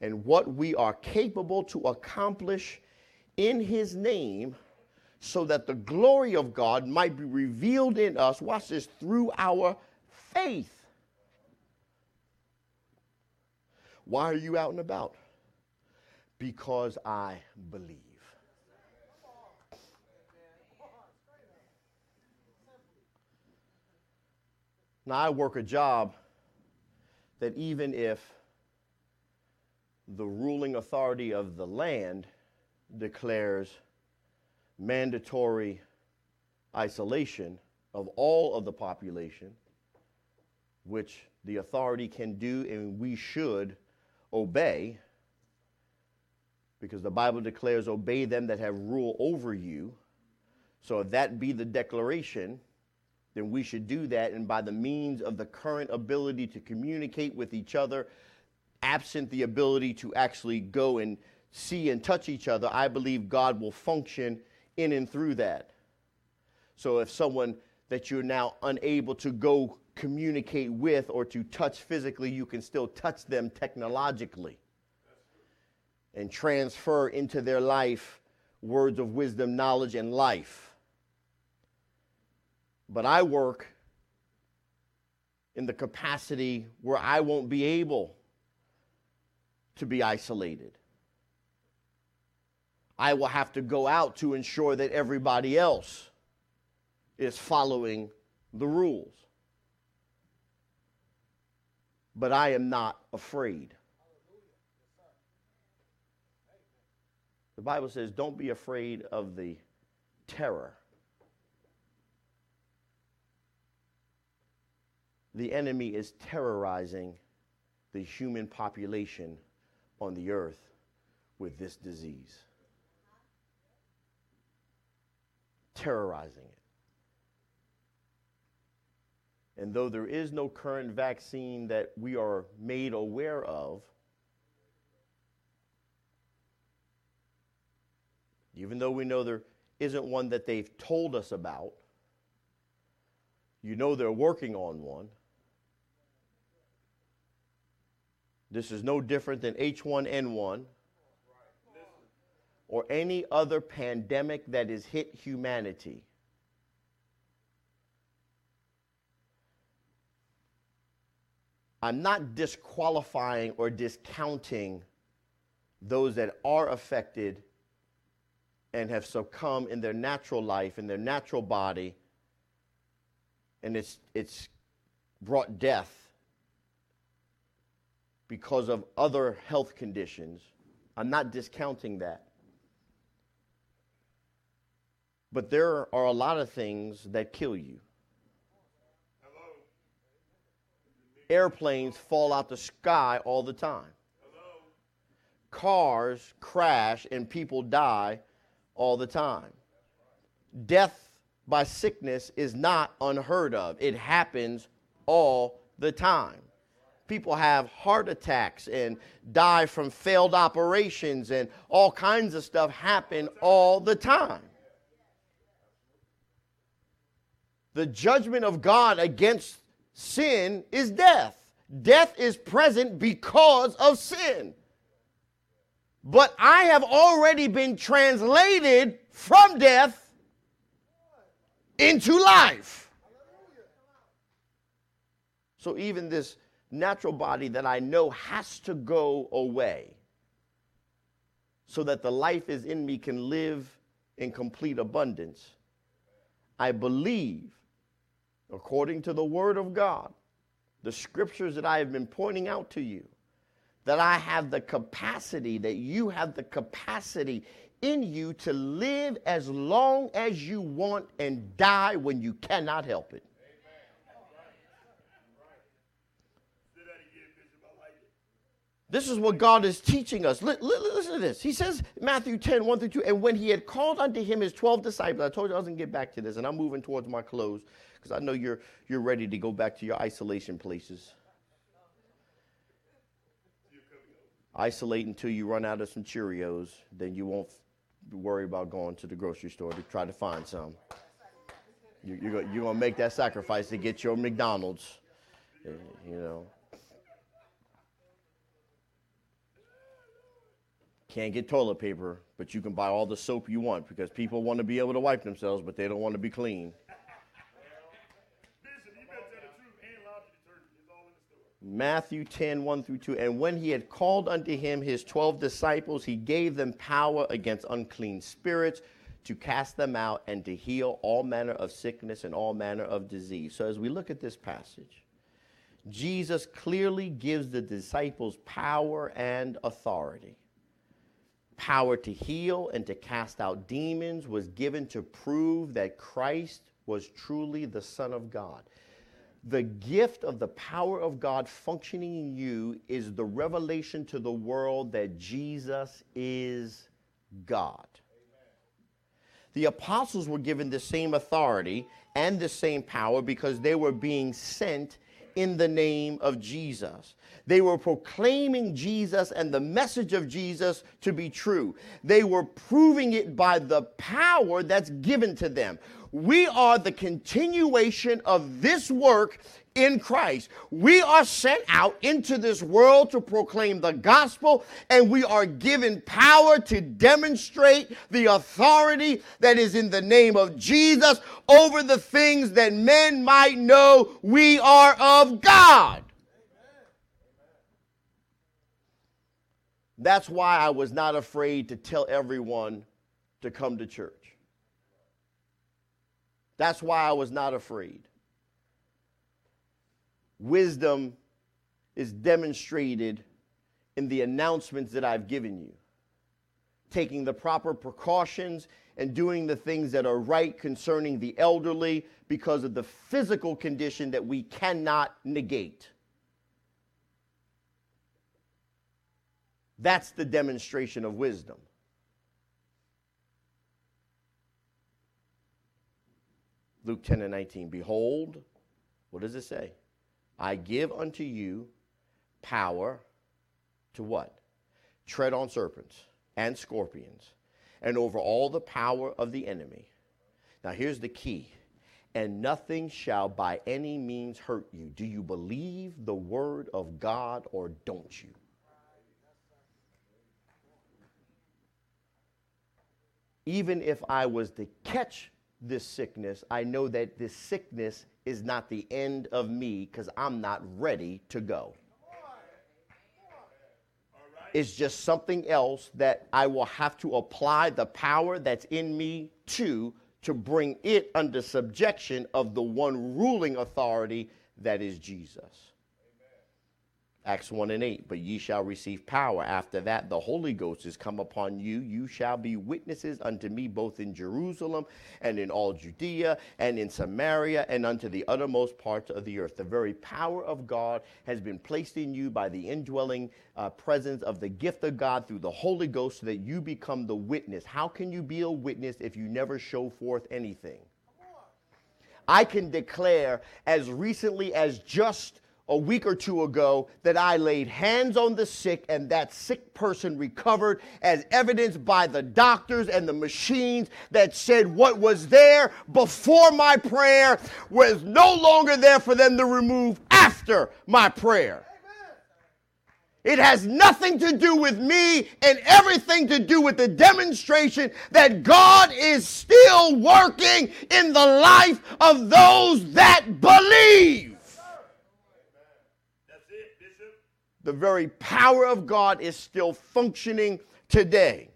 and what we are capable to accomplish in His name so that the glory of God might be revealed in us, watch this, through our faith. Why are you out and about? Because I believe. Now, I work a job that even if the ruling authority of the land declares mandatory isolation of all of the population, which the authority can do and we should obey, because the Bible declares, Obey them that have rule over you. So if that be the declaration, then we should do that. And by the means of the current ability to communicate with each other, absent the ability to actually go and see and touch each other, I believe God will function in and through that. So if someone that you're now unable to go communicate with or to touch physically, you can still touch them technologically and transfer into their life words of wisdom, knowledge, and life. But I work in the capacity where I won't be able to be isolated. I will have to go out to ensure that everybody else is following the rules. But I am not afraid. The Bible says, don't be afraid of the terror. The enemy is terrorizing the human population on the earth with this disease. Terrorizing it. And though there is no current vaccine that we are made aware of, even though we know there isn't one that they've told us about, you know they're working on one. This is no different than H1N1 or any other pandemic that has hit humanity. I'm not disqualifying or discounting those that are affected and have succumbed in their natural life, in their natural body, and it's, it's brought death because of other health conditions. I'm not discounting that. But there are a lot of things that kill you. Airplanes fall out the sky all the time. Cars crash and people die all the time. Death by sickness is not unheard of, it happens all the time. People have heart attacks and die from failed operations, and all kinds of stuff happen all the time. The judgment of God against sin is death. Death is present because of sin. But I have already been translated from death into life. So even this natural body that I know has to go away so that the life is in me can live in complete abundance. I believe, according to the Word of God, the scriptures that I have been pointing out to you, that I have the capacity, that you have the capacity in you to live as long as you want and die when you cannot help it. This is what God is teaching us. listen to this. He says, Matthew 10, 1 through 2, and when he had called unto him his 12 disciples, I told you I was going to get back to this, and I'm moving towards my close because I know you're, you're ready to go back to your isolation places. isolate until you run out of some Cheerios, then you won't worry about going to the grocery store to try to find some. You're, you're going to make that sacrifice to get your McDonald's, eh, you know. Can't get toilet paper, but you can buy all the soap you want because people want to be able to wipe themselves, but they don't want to be clean. Matthew 10, 1 through 2. And when he had called unto him his 12 disciples, he gave them power against unclean spirits to cast them out and to heal all manner of sickness and all manner of disease. So as we look at this passage, Jesus clearly gives the disciples power and authority. Power to heal and to cast out demons was given to prove that Christ was truly the Son of God. The gift of the power of God functioning in you is the revelation to the world that Jesus is God. The apostles were given the same authority and the same power because they were being sent in the name of Jesus. They were proclaiming Jesus and the message of Jesus to be true. They were proving it by the power that's given to them. We are the continuation of this work in Christ. We are sent out into this world to proclaim the gospel, and we are given power to demonstrate the authority that is in the name of Jesus over the things that men might know we are of God. That's why I was not afraid to tell everyone to come to church. That's why I was not afraid. Wisdom is demonstrated in the announcements that I've given you. Taking the proper precautions and doing the things that are right concerning the elderly because of the physical condition that we cannot negate. That's the demonstration of wisdom. Luke 10 and 19. Behold, what does it say? I give unto you power to what? Tread on serpents and scorpions and over all the power of the enemy. Now, here's the key and nothing shall by any means hurt you. Do you believe the word of God or don't you? Even if I was to catch this sickness, I know that this sickness is not the end of me because I'm not ready to go. It's just something else that I will have to apply the power that's in me to to bring it under subjection of the one ruling authority that is Jesus. Acts 1 and 8, but ye shall receive power. After that, the Holy Ghost is come upon you. You shall be witnesses unto me both in Jerusalem and in all Judea and in Samaria and unto the uttermost parts of the earth. The very power of God has been placed in you by the indwelling uh, presence of the gift of God through the Holy Ghost so that you become the witness. How can you be a witness if you never show forth anything? I can declare as recently as just a week or two ago that I laid hands on the sick and that sick person recovered, as evidenced by the doctors and the machines that said what was there before my prayer was no longer there for them to remove after my prayer. It has nothing to do with me and everything to do with the demonstration that God is still working in the life of those that believe. The very power of God is still functioning today.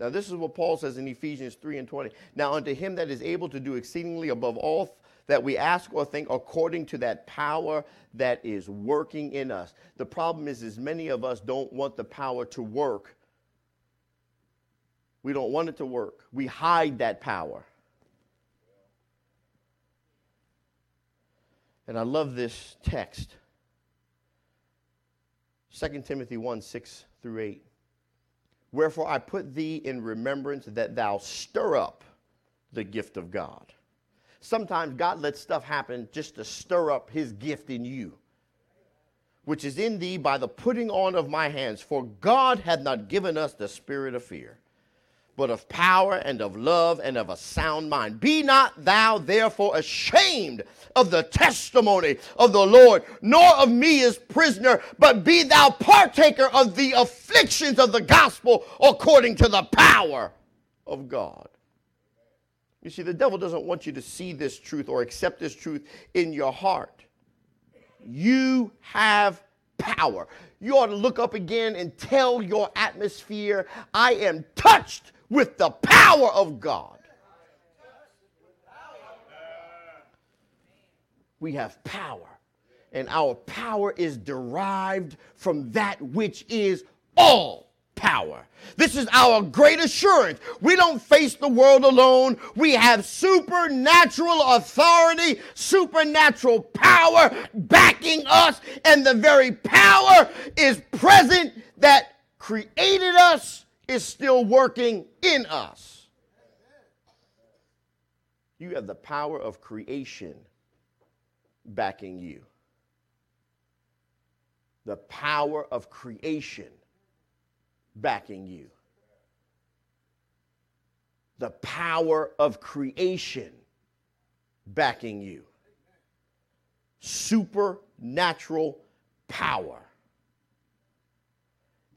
Now, this is what Paul says in Ephesians 3 and 20. Now, unto him that is able to do exceedingly above all that we ask or think according to that power that is working in us. The problem is, is many of us don't want the power to work. We don't want it to work. We hide that power. And I love this text. 2 Timothy 1 6 through 8. Wherefore I put thee in remembrance that thou stir up the gift of God. Sometimes God lets stuff happen just to stir up his gift in you, which is in thee by the putting on of my hands. For God hath not given us the spirit of fear but of power and of love and of a sound mind. Be not thou therefore ashamed of the testimony of the Lord, nor of me as prisoner, but be thou partaker of the afflictions of the gospel according to the power of God. You see, the devil doesn't want you to see this truth or accept this truth in your heart. You have power. You ought to look up again and tell your atmosphere, I am touched with the power of God. We have power, and our power is derived from that which is all power. This is our great assurance. We don't face the world alone. We have supernatural authority, supernatural power backing us, and the very power is present that created us is still working in us. You have the power of creation backing you. The power of creation backing you. The power of creation backing you. Supernatural power.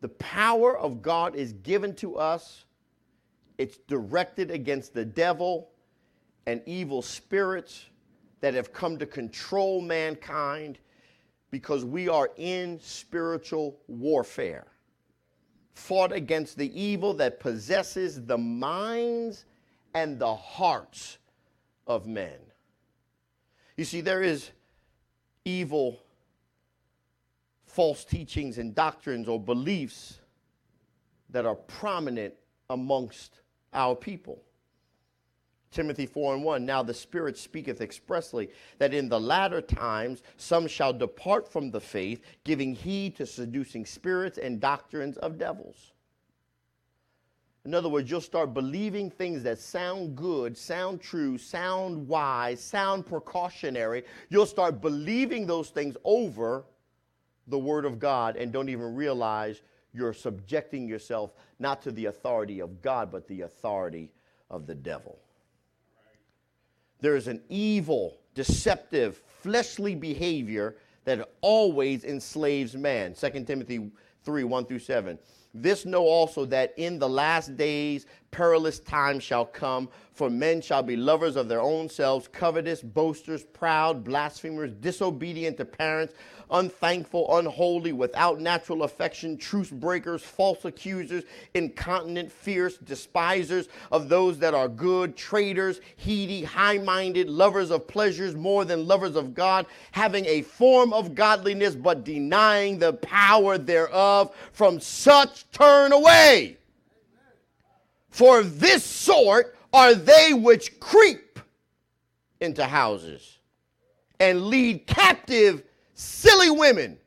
The power of God is given to us. It's directed against the devil and evil spirits that have come to control mankind because we are in spiritual warfare fought against the evil that possesses the minds and the hearts of men. You see, there is evil, false teachings and doctrines or beliefs that are prominent amongst our people. Timothy 4 and 1. Now the Spirit speaketh expressly that in the latter times some shall depart from the faith, giving heed to seducing spirits and doctrines of devils. In other words, you'll start believing things that sound good, sound true, sound wise, sound precautionary. You'll start believing those things over the Word of God and don't even realize you're subjecting yourself not to the authority of God, but the authority of the devil. There is an evil, deceptive, fleshly behavior that always enslaves man. 2 Timothy 3 1 through 7. This know also that in the last days perilous times shall come, for men shall be lovers of their own selves, covetous, boasters, proud, blasphemers, disobedient to parents, unthankful, unholy, without natural affection, truce breakers, false accusers, incontinent, fierce, despisers of those that are good, traitors, heedy, high minded, lovers of pleasures more than lovers of God, having a form of godliness, but denying the power thereof. From such turn away. For this sort are they which creep into houses and lead captive silly women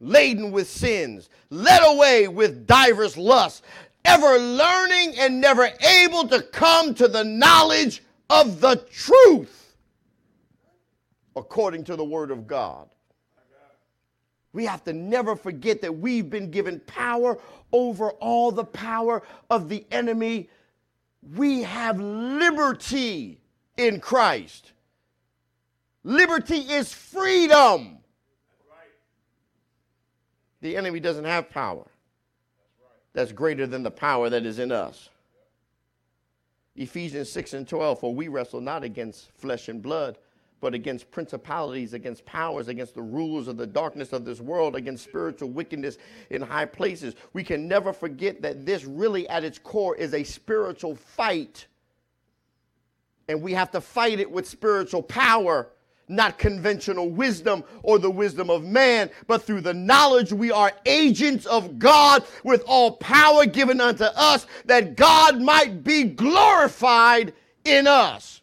laden with sins, led away with divers lusts, ever learning and never able to come to the knowledge of the truth according to the word of God. We have to never forget that we've been given power over all the power of the enemy. We have liberty in Christ. Liberty is freedom. The enemy doesn't have power that's greater than the power that is in us. Ephesians 6 and 12, for we wrestle not against flesh and blood, but against principalities, against powers, against the rulers of the darkness of this world, against spiritual wickedness in high places. We can never forget that this really, at its core, is a spiritual fight. And we have to fight it with spiritual power not conventional wisdom or the wisdom of man, but through the knowledge we are agents of God with all power given unto us that God might be glorified in us.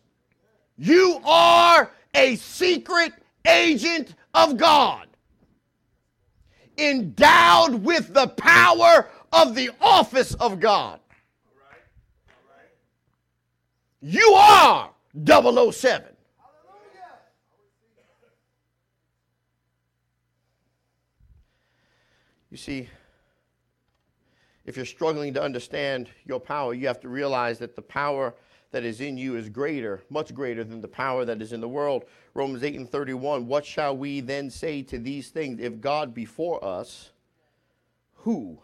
You are a secret agent of God, endowed with the power of the office of God. You are 007. You see, if you're struggling to understand your power, you have to realize that the power that is in you is greater, much greater than the power that is in the world. Romans 8 and 31. What shall we then say to these things? If God be for us, who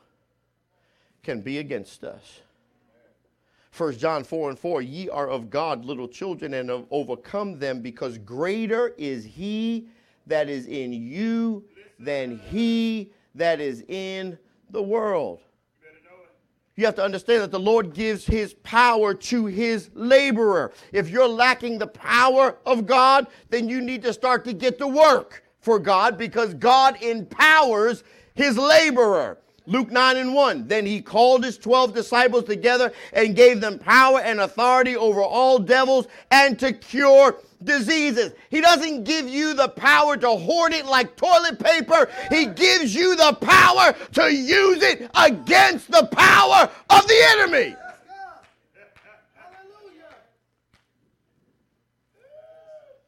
can be against us? 1 John 4 and 4 Ye are of God, little children, and have overcome them, because greater is he that is in you than he that is in the world. You have to understand that the Lord gives his power to his laborer. If you're lacking the power of God, then you need to start to get to work for God because God empowers his laborer. Luke 9 and 1. Then he called his 12 disciples together and gave them power and authority over all devils and to cure diseases. He doesn't give you the power to hoard it like toilet paper. He gives you the power to use it against the power of the enemy.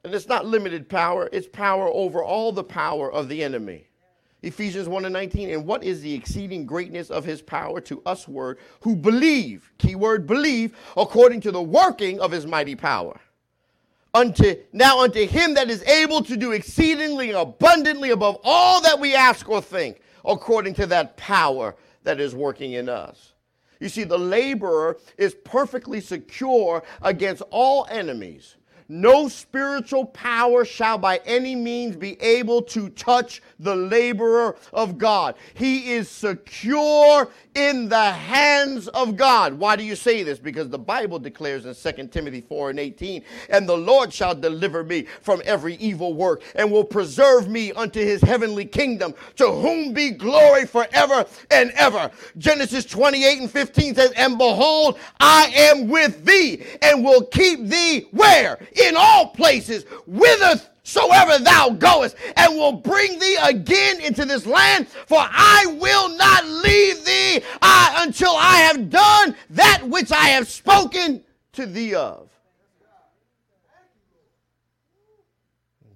And it's not limited power, it's power over all the power of the enemy. Ephesians 1 and 19. And what is the exceeding greatness of his power to us, word, who believe, keyword believe, according to the working of his mighty power? Unto now unto him that is able to do exceedingly abundantly above all that we ask or think, according to that power that is working in us. You see, the laborer is perfectly secure against all enemies no spiritual power shall by any means be able to touch the laborer of God. He is secure in the hands of God. Why do you say this? Because the Bible declares in 2 Timothy 4 and 18, and the Lord shall deliver me from every evil work and will preserve me unto his heavenly kingdom, to whom be glory forever and ever. Genesis 28 and 15 says, And behold, I am with thee and will keep thee where? In all places, whithersoever thou goest, and will bring thee again into this land, for I will not leave thee until I have done that which I have spoken to thee of.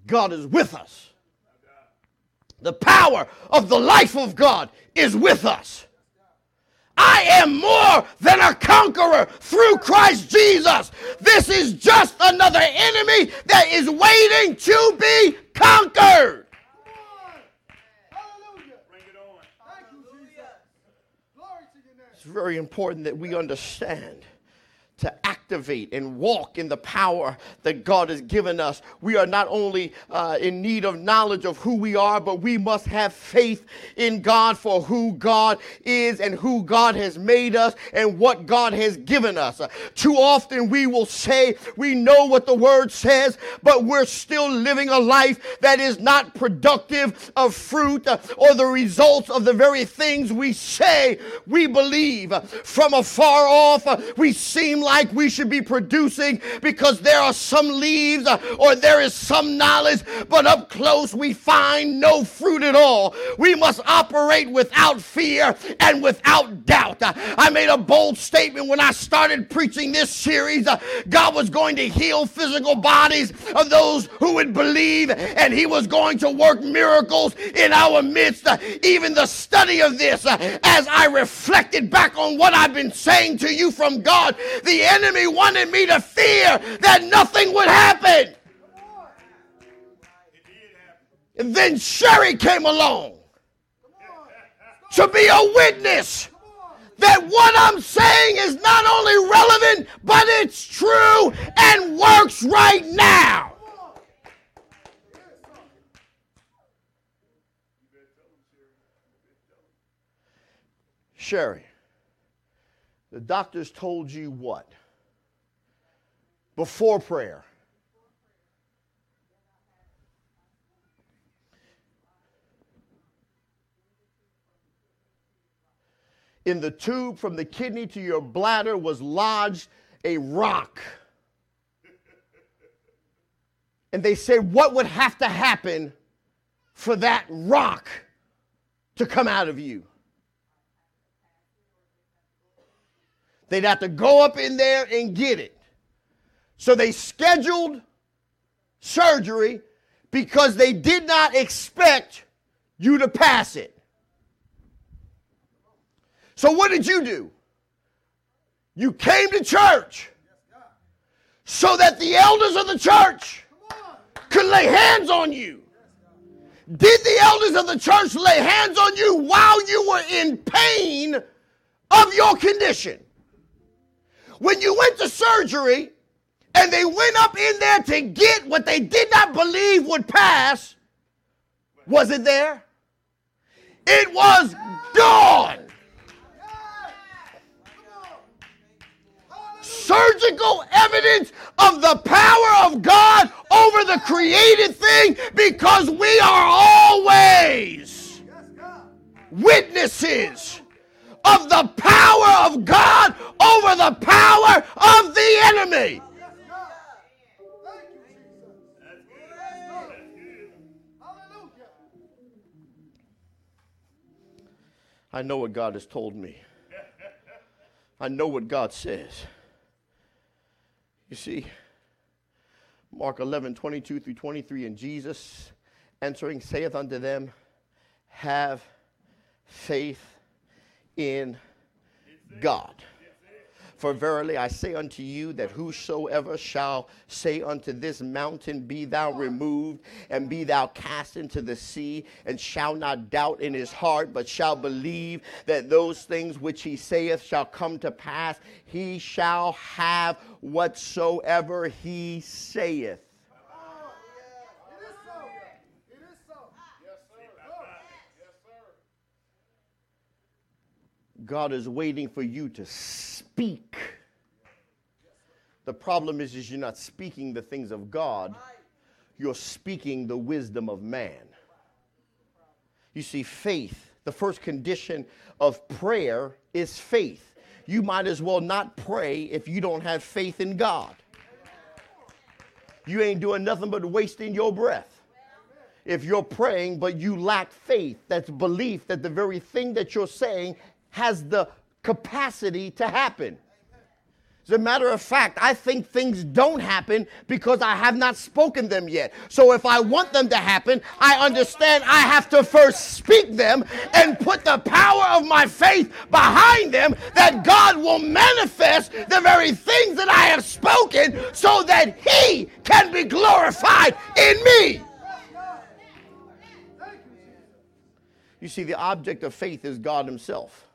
God is with us. The power of the life of God is with us. I am more than a conqueror through Christ Jesus. This is just another enemy that is waiting to be conquered. It's very important that we understand to activate and walk in the power that God has given us. We are not only uh, in need of knowledge of who we are, but we must have faith in God for who God is and who God has made us and what God has given us. Too often we will say we know what the word says, but we're still living a life that is not productive of fruit or the results of the very things we say we believe. From afar off, we seem like we should be producing because there are some leaves uh, or there is some knowledge, but up close we find no fruit at all. We must operate without fear and without doubt. Uh, I made a bold statement when I started preaching this series. Uh, God was going to heal physical bodies of those who would believe, and He was going to work miracles in our midst. Even the study of this, as I reflected back on what I've been saying to you from God, the the enemy wanted me to fear that nothing would happen. And then Sherry came along to be a witness that what I'm saying is not only relevant, but it's true and works right now. Sherry. The doctors told you what? Before prayer. In the tube from the kidney to your bladder was lodged a rock. And they said, What would have to happen for that rock to come out of you? They'd have to go up in there and get it. So they scheduled surgery because they did not expect you to pass it. So what did you do? You came to church so that the elders of the church could lay hands on you. Did the elders of the church lay hands on you while you were in pain of your condition? When you went to surgery and they went up in there to get what they did not believe would pass, was it there? It was gone. Surgical evidence of the power of God over the created thing because we are always witnesses of the power of God over the power of the enemy. I know what God has told me. I know what God says. You see, Mark 11, 22 through 23, and Jesus answering saith unto them, Have faith in God. For verily I say unto you that whosoever shall say unto this mountain, Be thou removed, and be thou cast into the sea, and shall not doubt in his heart, but shall believe that those things which he saith shall come to pass, he shall have whatsoever he saith. God is waiting for you to speak. The problem is, is you're not speaking the things of God, you're speaking the wisdom of man. You see, faith, the first condition of prayer is faith. You might as well not pray if you don't have faith in God. You ain't doing nothing but wasting your breath. If you're praying, but you lack faith, that's belief that the very thing that you're saying has the capacity to happen. As a matter of fact, I think things don't happen because I have not spoken them yet. So if I want them to happen, I understand I have to first speak them and put the power of my faith behind them that God will manifest the very things that I have spoken so that He can be glorified in me. You see, the object of faith is God Himself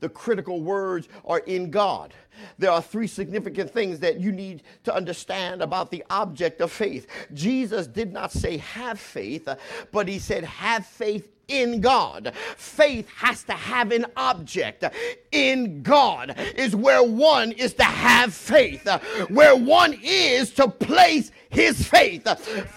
the critical words are in God. There are three significant things that you need to understand about the object of faith. Jesus did not say have faith, but he said have faith in God. Faith has to have an object. In God is where one is to have faith, where one is to place his faith.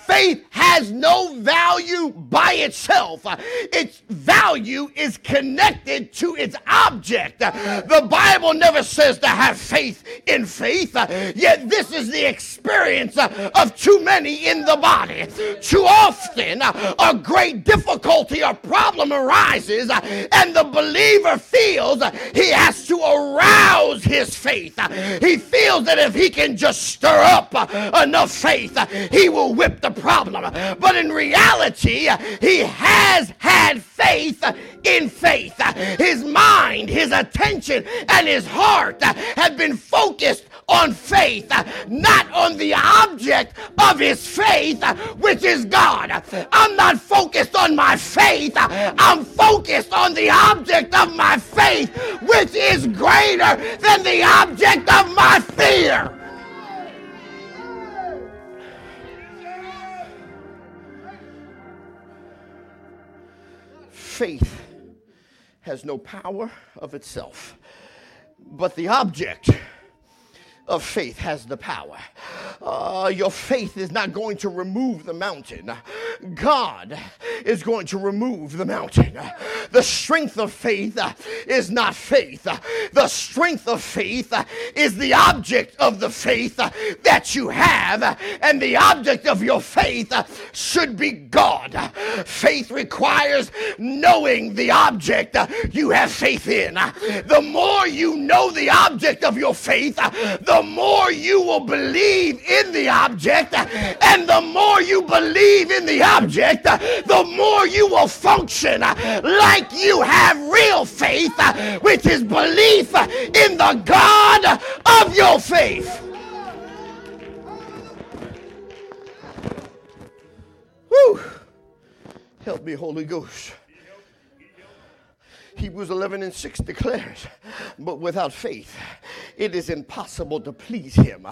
Faith has no value by itself, its value is connected to its object. The Bible never says to have faith in faith, yet, this is the experience of too many in the body. Too often, a great difficulty or problem arises, uh, and the believer feels uh, he has to arouse his faith. Uh, he feels that if he can just stir up enough faith, he will whip the problem. But in reality, he has had faith in faith. His mind, his attention, and his heart have been focused on faith, not on the object of his faith, which is God. I'm not focused on my faith, I'm focused on the object of my faith, which is greater than the object of my fear. Faith has no power of itself, but the object of faith has the power. Uh, your faith is not going to remove the mountain. God is going to remove the mountain. The strength of faith is not faith. The strength of faith is the object of the faith that you have, and the object of your faith should be God. Faith requires knowing the object you have faith in. The more you know the object of your faith, the the more you will believe in the object, and the more you believe in the object, the more you will function like you have real faith, which is belief in the God of your faith. Whew. Help me, Holy Ghost. Hebrews 11 and 6 declares, But without faith it is impossible to please him.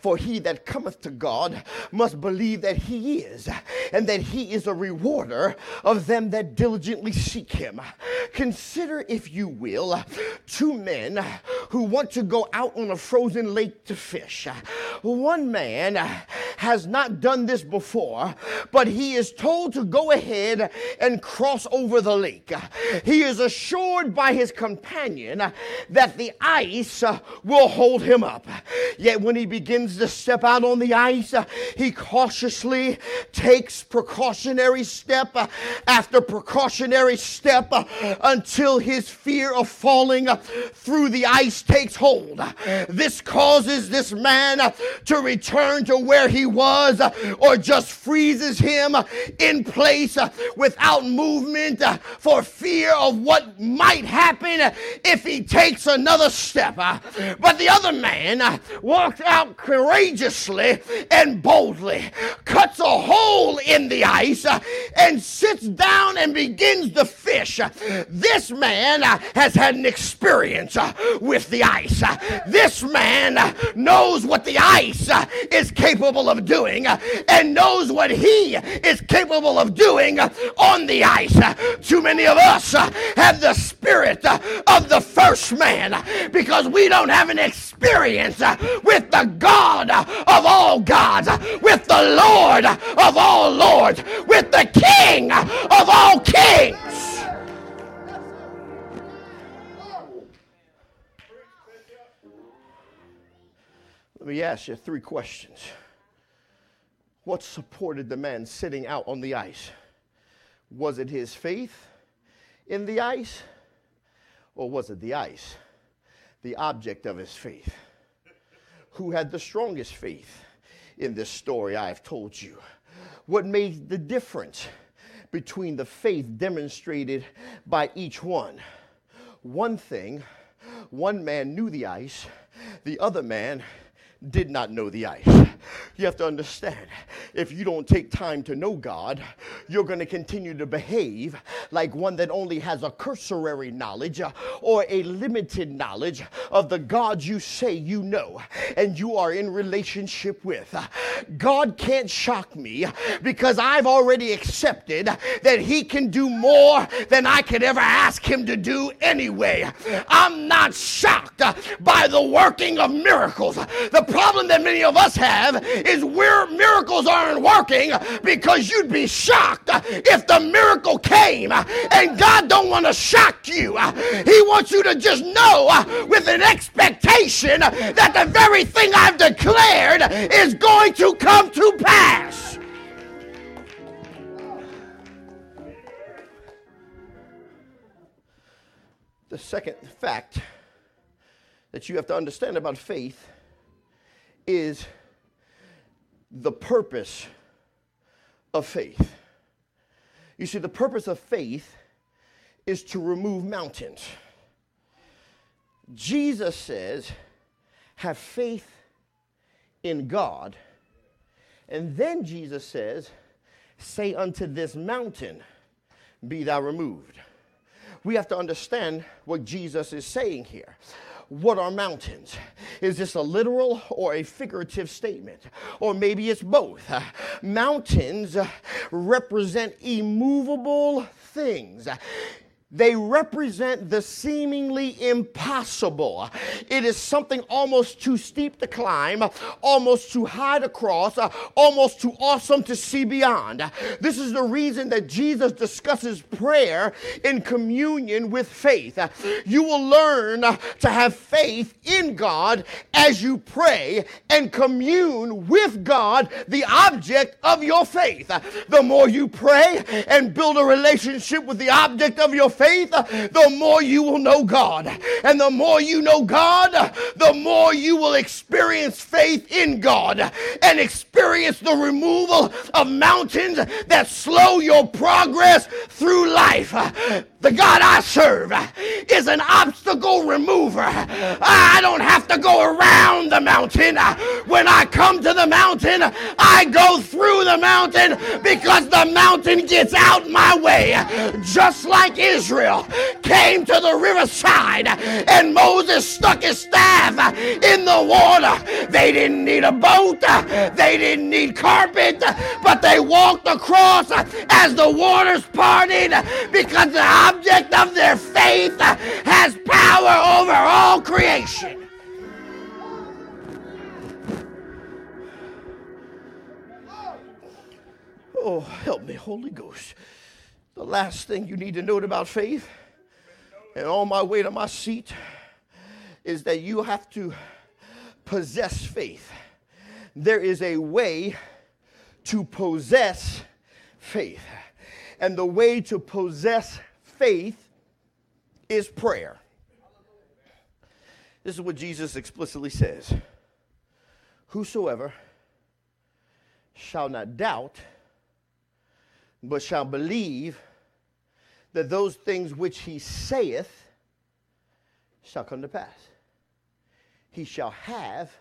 For he that cometh to God must believe that he is, and that he is a rewarder of them that diligently seek him. Consider, if you will, two men who want to go out on a frozen lake to fish. One man has not done this before, but he is told to go ahead and cross over the lake. He is assured by his companion uh, that the ice uh, will hold him up. Yet when he begins to step out on the ice, uh, he cautiously takes precautionary step after precautionary step until his fear of falling through the ice takes hold. This causes this man to return to where he was or just freezes him in place without movement for fear of what might happen if he takes another step. But the other man walks out courageously and boldly, cuts a hole in the ice, and sits down and begins to fish. This man has had an experience with the ice. This man knows what the ice is capable of doing and knows what he is capable of doing on the ice. Too many of us have the spirit uh, of the first man because we don't have an experience uh, with the God uh, of all gods, with the Lord of all lords, with the King of all kings. Let me ask you three questions. What supported the man sitting out on the ice? Was it his faith in the ice? Or was it the ice, the object of his faith? Who had the strongest faith in this story I've told you? What made the difference between the faith demonstrated by each one? One thing, one man knew the ice, the other man did not know the ice. You have to understand, if you don't take time to know God, you're going to continue to behave like one that only has a cursory knowledge uh, or a limited knowledge of the God you say you know and you are in relationship with. God can't shock me because I've already accepted that He can do more than I could ever ask Him to do anyway. I'm not shocked by the working of miracles. The problem that many of us have is where miracles aren't working because you'd be shocked if the miracle came and God don't want to shock you. He wants you to just know with an expectation that the very thing I've declared is going to come to pass. The second fact that you have to understand about faith is the purpose of faith. You see, the purpose of faith is to remove mountains. Jesus says, have faith in God. And then Jesus says, say unto this mountain, be thou removed. We have to understand what Jesus is saying here what are mountains? Is this a literal or a figurative statement? Or maybe it's both. Mountains represent immovable things. They represent the seemingly impossible. It is something almost too steep to climb, almost too high to cross, almost too awesome to see beyond. This is the reason that Jesus discusses prayer in communion with faith. You will learn to have faith in God as you pray and commune with God, the object of your faith. The more you pray and build a relationship with the object of your faith, the more you will know God. And the more you know God, the more you will experience faith in God and experience the removal of mountains that slow your progress through life. The God I serve is an obstacle remover. I don't have to go around the mountain. When I come to the mountain, I go through the mountain because the mountain gets out my way. Just like Israel came to the riverside and Moses stuck his staff in the water. They didn't need a boat, they didn't need carpet, but they walked across as the waters parted because the object of their faith has power over all creation. Oh, help me, Holy Ghost. The last thing you need to note about faith, and on my way to my seat, is that you have to possess faith. There is a way to possess faith. And the way to possess faith is prayer. This is what Jesus explicitly says Whosoever shall not doubt, but shall believe that those things which he saith shall come to pass. He shall have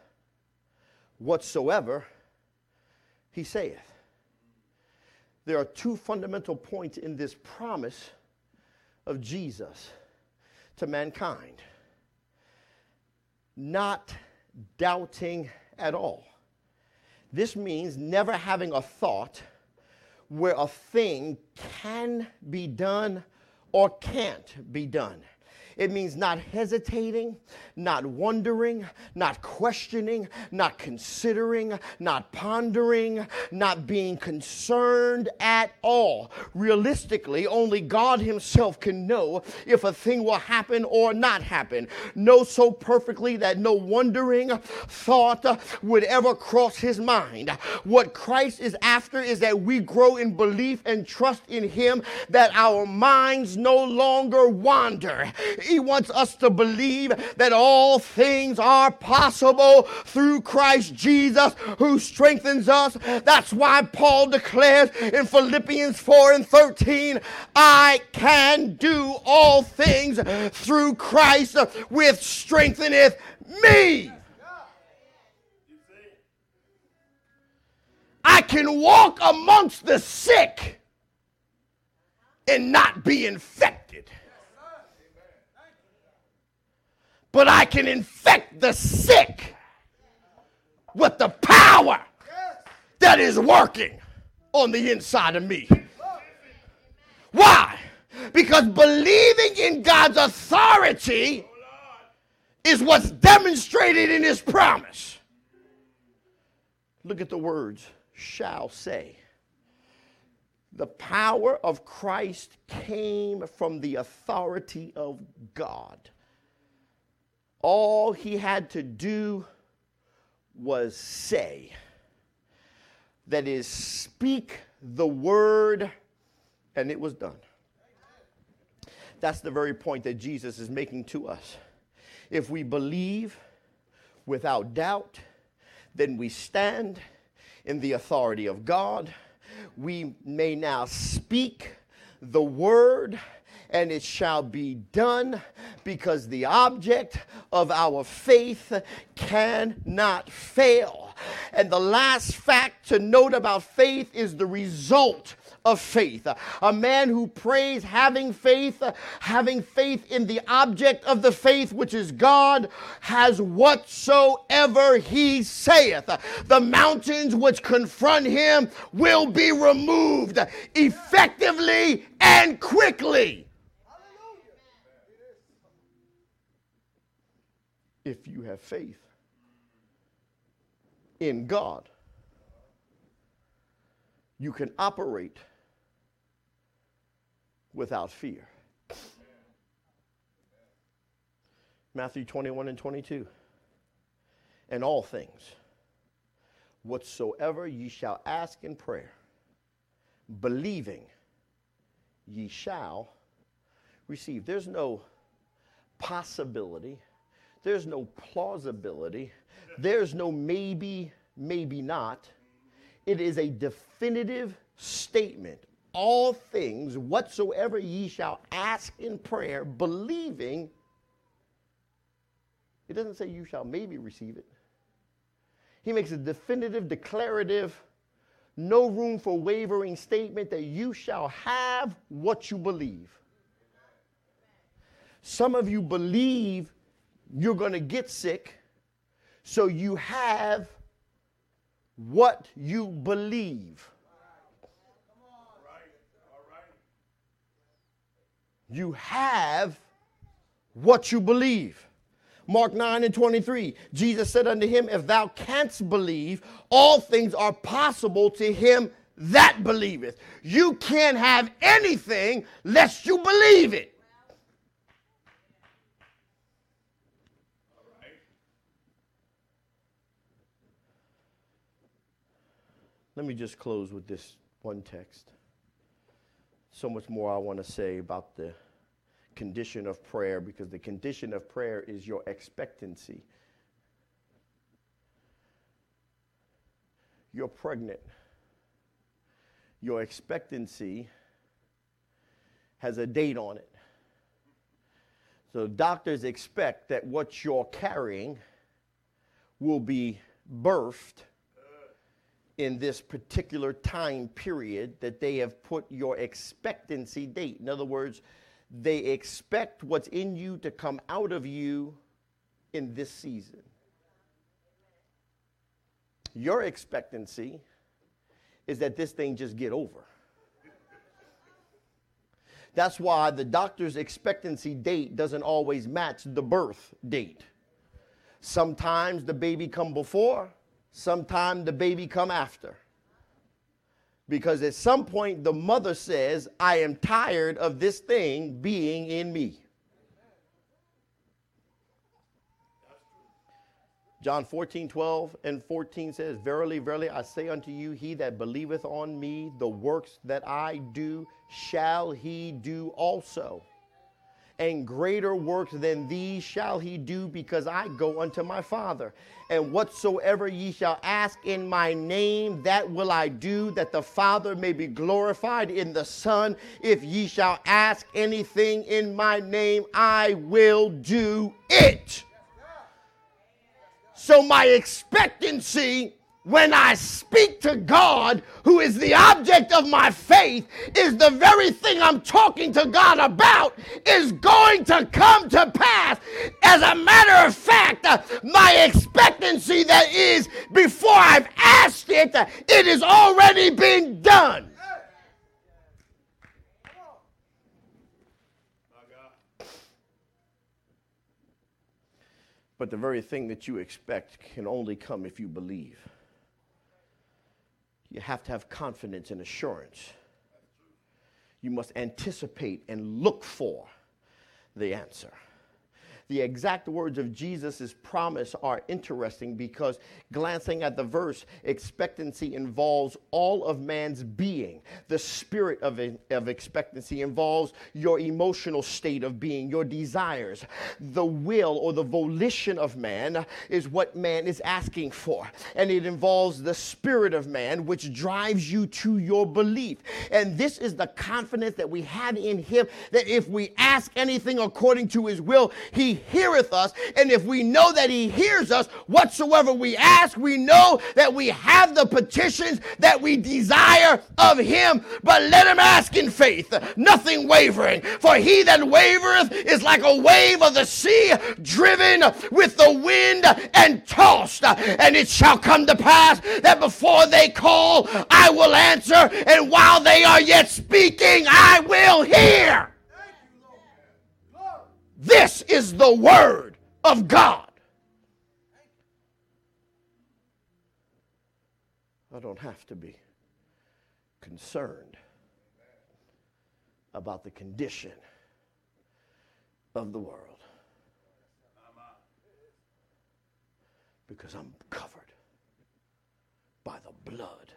whatsoever he saith. There are two fundamental points in this promise of Jesus to mankind not doubting at all. This means never having a thought where a thing can be done or can't be done. It means not hesitating, not wondering, not questioning, not considering, not pondering, not being concerned at all. Realistically, only God Himself can know if a thing will happen or not happen. Know so perfectly that no wondering thought would ever cross His mind. What Christ is after is that we grow in belief and trust in Him, that our minds no longer wander. He wants us to believe that all things are possible through Christ Jesus who strengthens us. That's why Paul declares in Philippians 4 and 13, I can do all things through Christ which strengtheneth me. I can walk amongst the sick and not be infected. But I can infect the sick with the power that is working on the inside of me. Why? Because believing in God's authority is what's demonstrated in his promise. Look at the words shall say. The power of Christ came from the authority of God. All he had to do was say. That is, speak the word, and it was done. That's the very point that Jesus is making to us. If we believe without doubt, then we stand in the authority of God. We may now speak the word and it shall be done because the object of our faith cannot fail. And the last fact to note about faith is the result of faith. A man who prays having faith, having faith in the object of the faith, which is God, has whatsoever he saith. The mountains which confront him will be removed effectively and quickly. If you have faith in God, you can operate without fear. Matthew 21 and 22. And all things, whatsoever ye shall ask in prayer, believing ye shall receive. There's no possibility there's no plausibility. There's no maybe, maybe not. It is a definitive statement. All things whatsoever ye shall ask in prayer, believing. It doesn't say you shall maybe receive it. He makes a definitive, declarative, no room for wavering statement that you shall have what you believe. Some of you believe you're going to get sick, so you have what you believe. You have what you believe. Mark 9 and 23, Jesus said unto him, If thou canst believe, all things are possible to him that believeth. You can't have anything lest you believe it. Let me just close with this one text. So much more I want to say about the condition of prayer because the condition of prayer is your expectancy. You're pregnant. Your expectancy has a date on it. So doctors expect that what you're carrying will be birthed in this particular time period that they have put your expectancy date. In other words, they expect what's in you to come out of you in this season. Your expectancy is that this thing just get over. That's why the doctor's expectancy date doesn't always match the birth date. Sometimes the baby come before, sometime the baby come after. Because at some point the mother says i am tired of this thing being in me. John 14 12 and 14 says verily verily i say unto you he that believeth on me the works that i do shall he do also and greater works than these shall he do because I go unto my Father. And whatsoever ye shall ask in my name, that will I do, that the Father may be glorified in the Son. If ye shall ask anything in my name, I will do it. So my expectancy when I speak to God, who is the object of my faith, is the very thing I'm talking to God about, is going to come to pass. As a matter of fact, uh, my expectancy that is before I've asked it, uh, it already been done. But the very thing that you expect can only come if you believe you have to have confidence and assurance. You must anticipate and look for the answer the exact words of Jesus' promise are interesting because glancing at the verse, expectancy involves all of man's being. The spirit of, of expectancy involves your emotional state of being, your desires. The will or the volition of man is what man is asking for. And it involves the spirit of man, which drives you to your belief. And this is the confidence that we have in him that if we ask anything according to his will, he heareth us. And if we know that he hears us, whatsoever we ask, we know that we have the petitions that we desire of him. But let him ask in faith, nothing wavering. For he that wavereth is like a wave of the sea, driven with the wind and tossed. And it shall come to pass that before they call, I will answer. And while they are yet speaking, I will hear. This is the Word of God. I don't have to be concerned about the condition of the world because I'm covered by the blood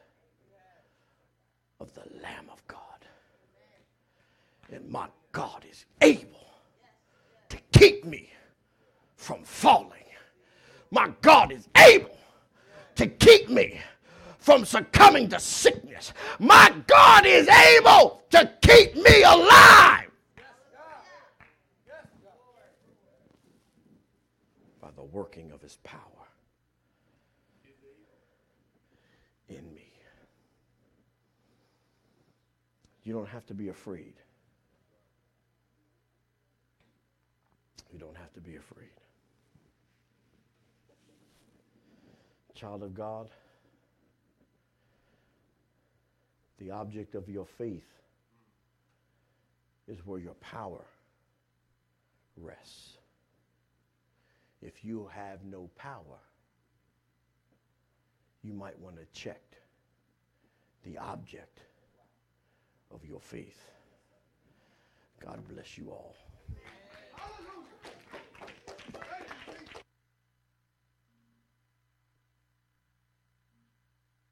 of the Lamb of God. And my God is able keep me from falling. My God is able to keep me from succumbing to sickness. My God is able to keep me alive. By the working of his power in me. You don't have to be afraid. You don't have to be afraid. Child of God, the object of your faith is where your power rests. If you have no power, you might want to check the object of your faith. God bless you all.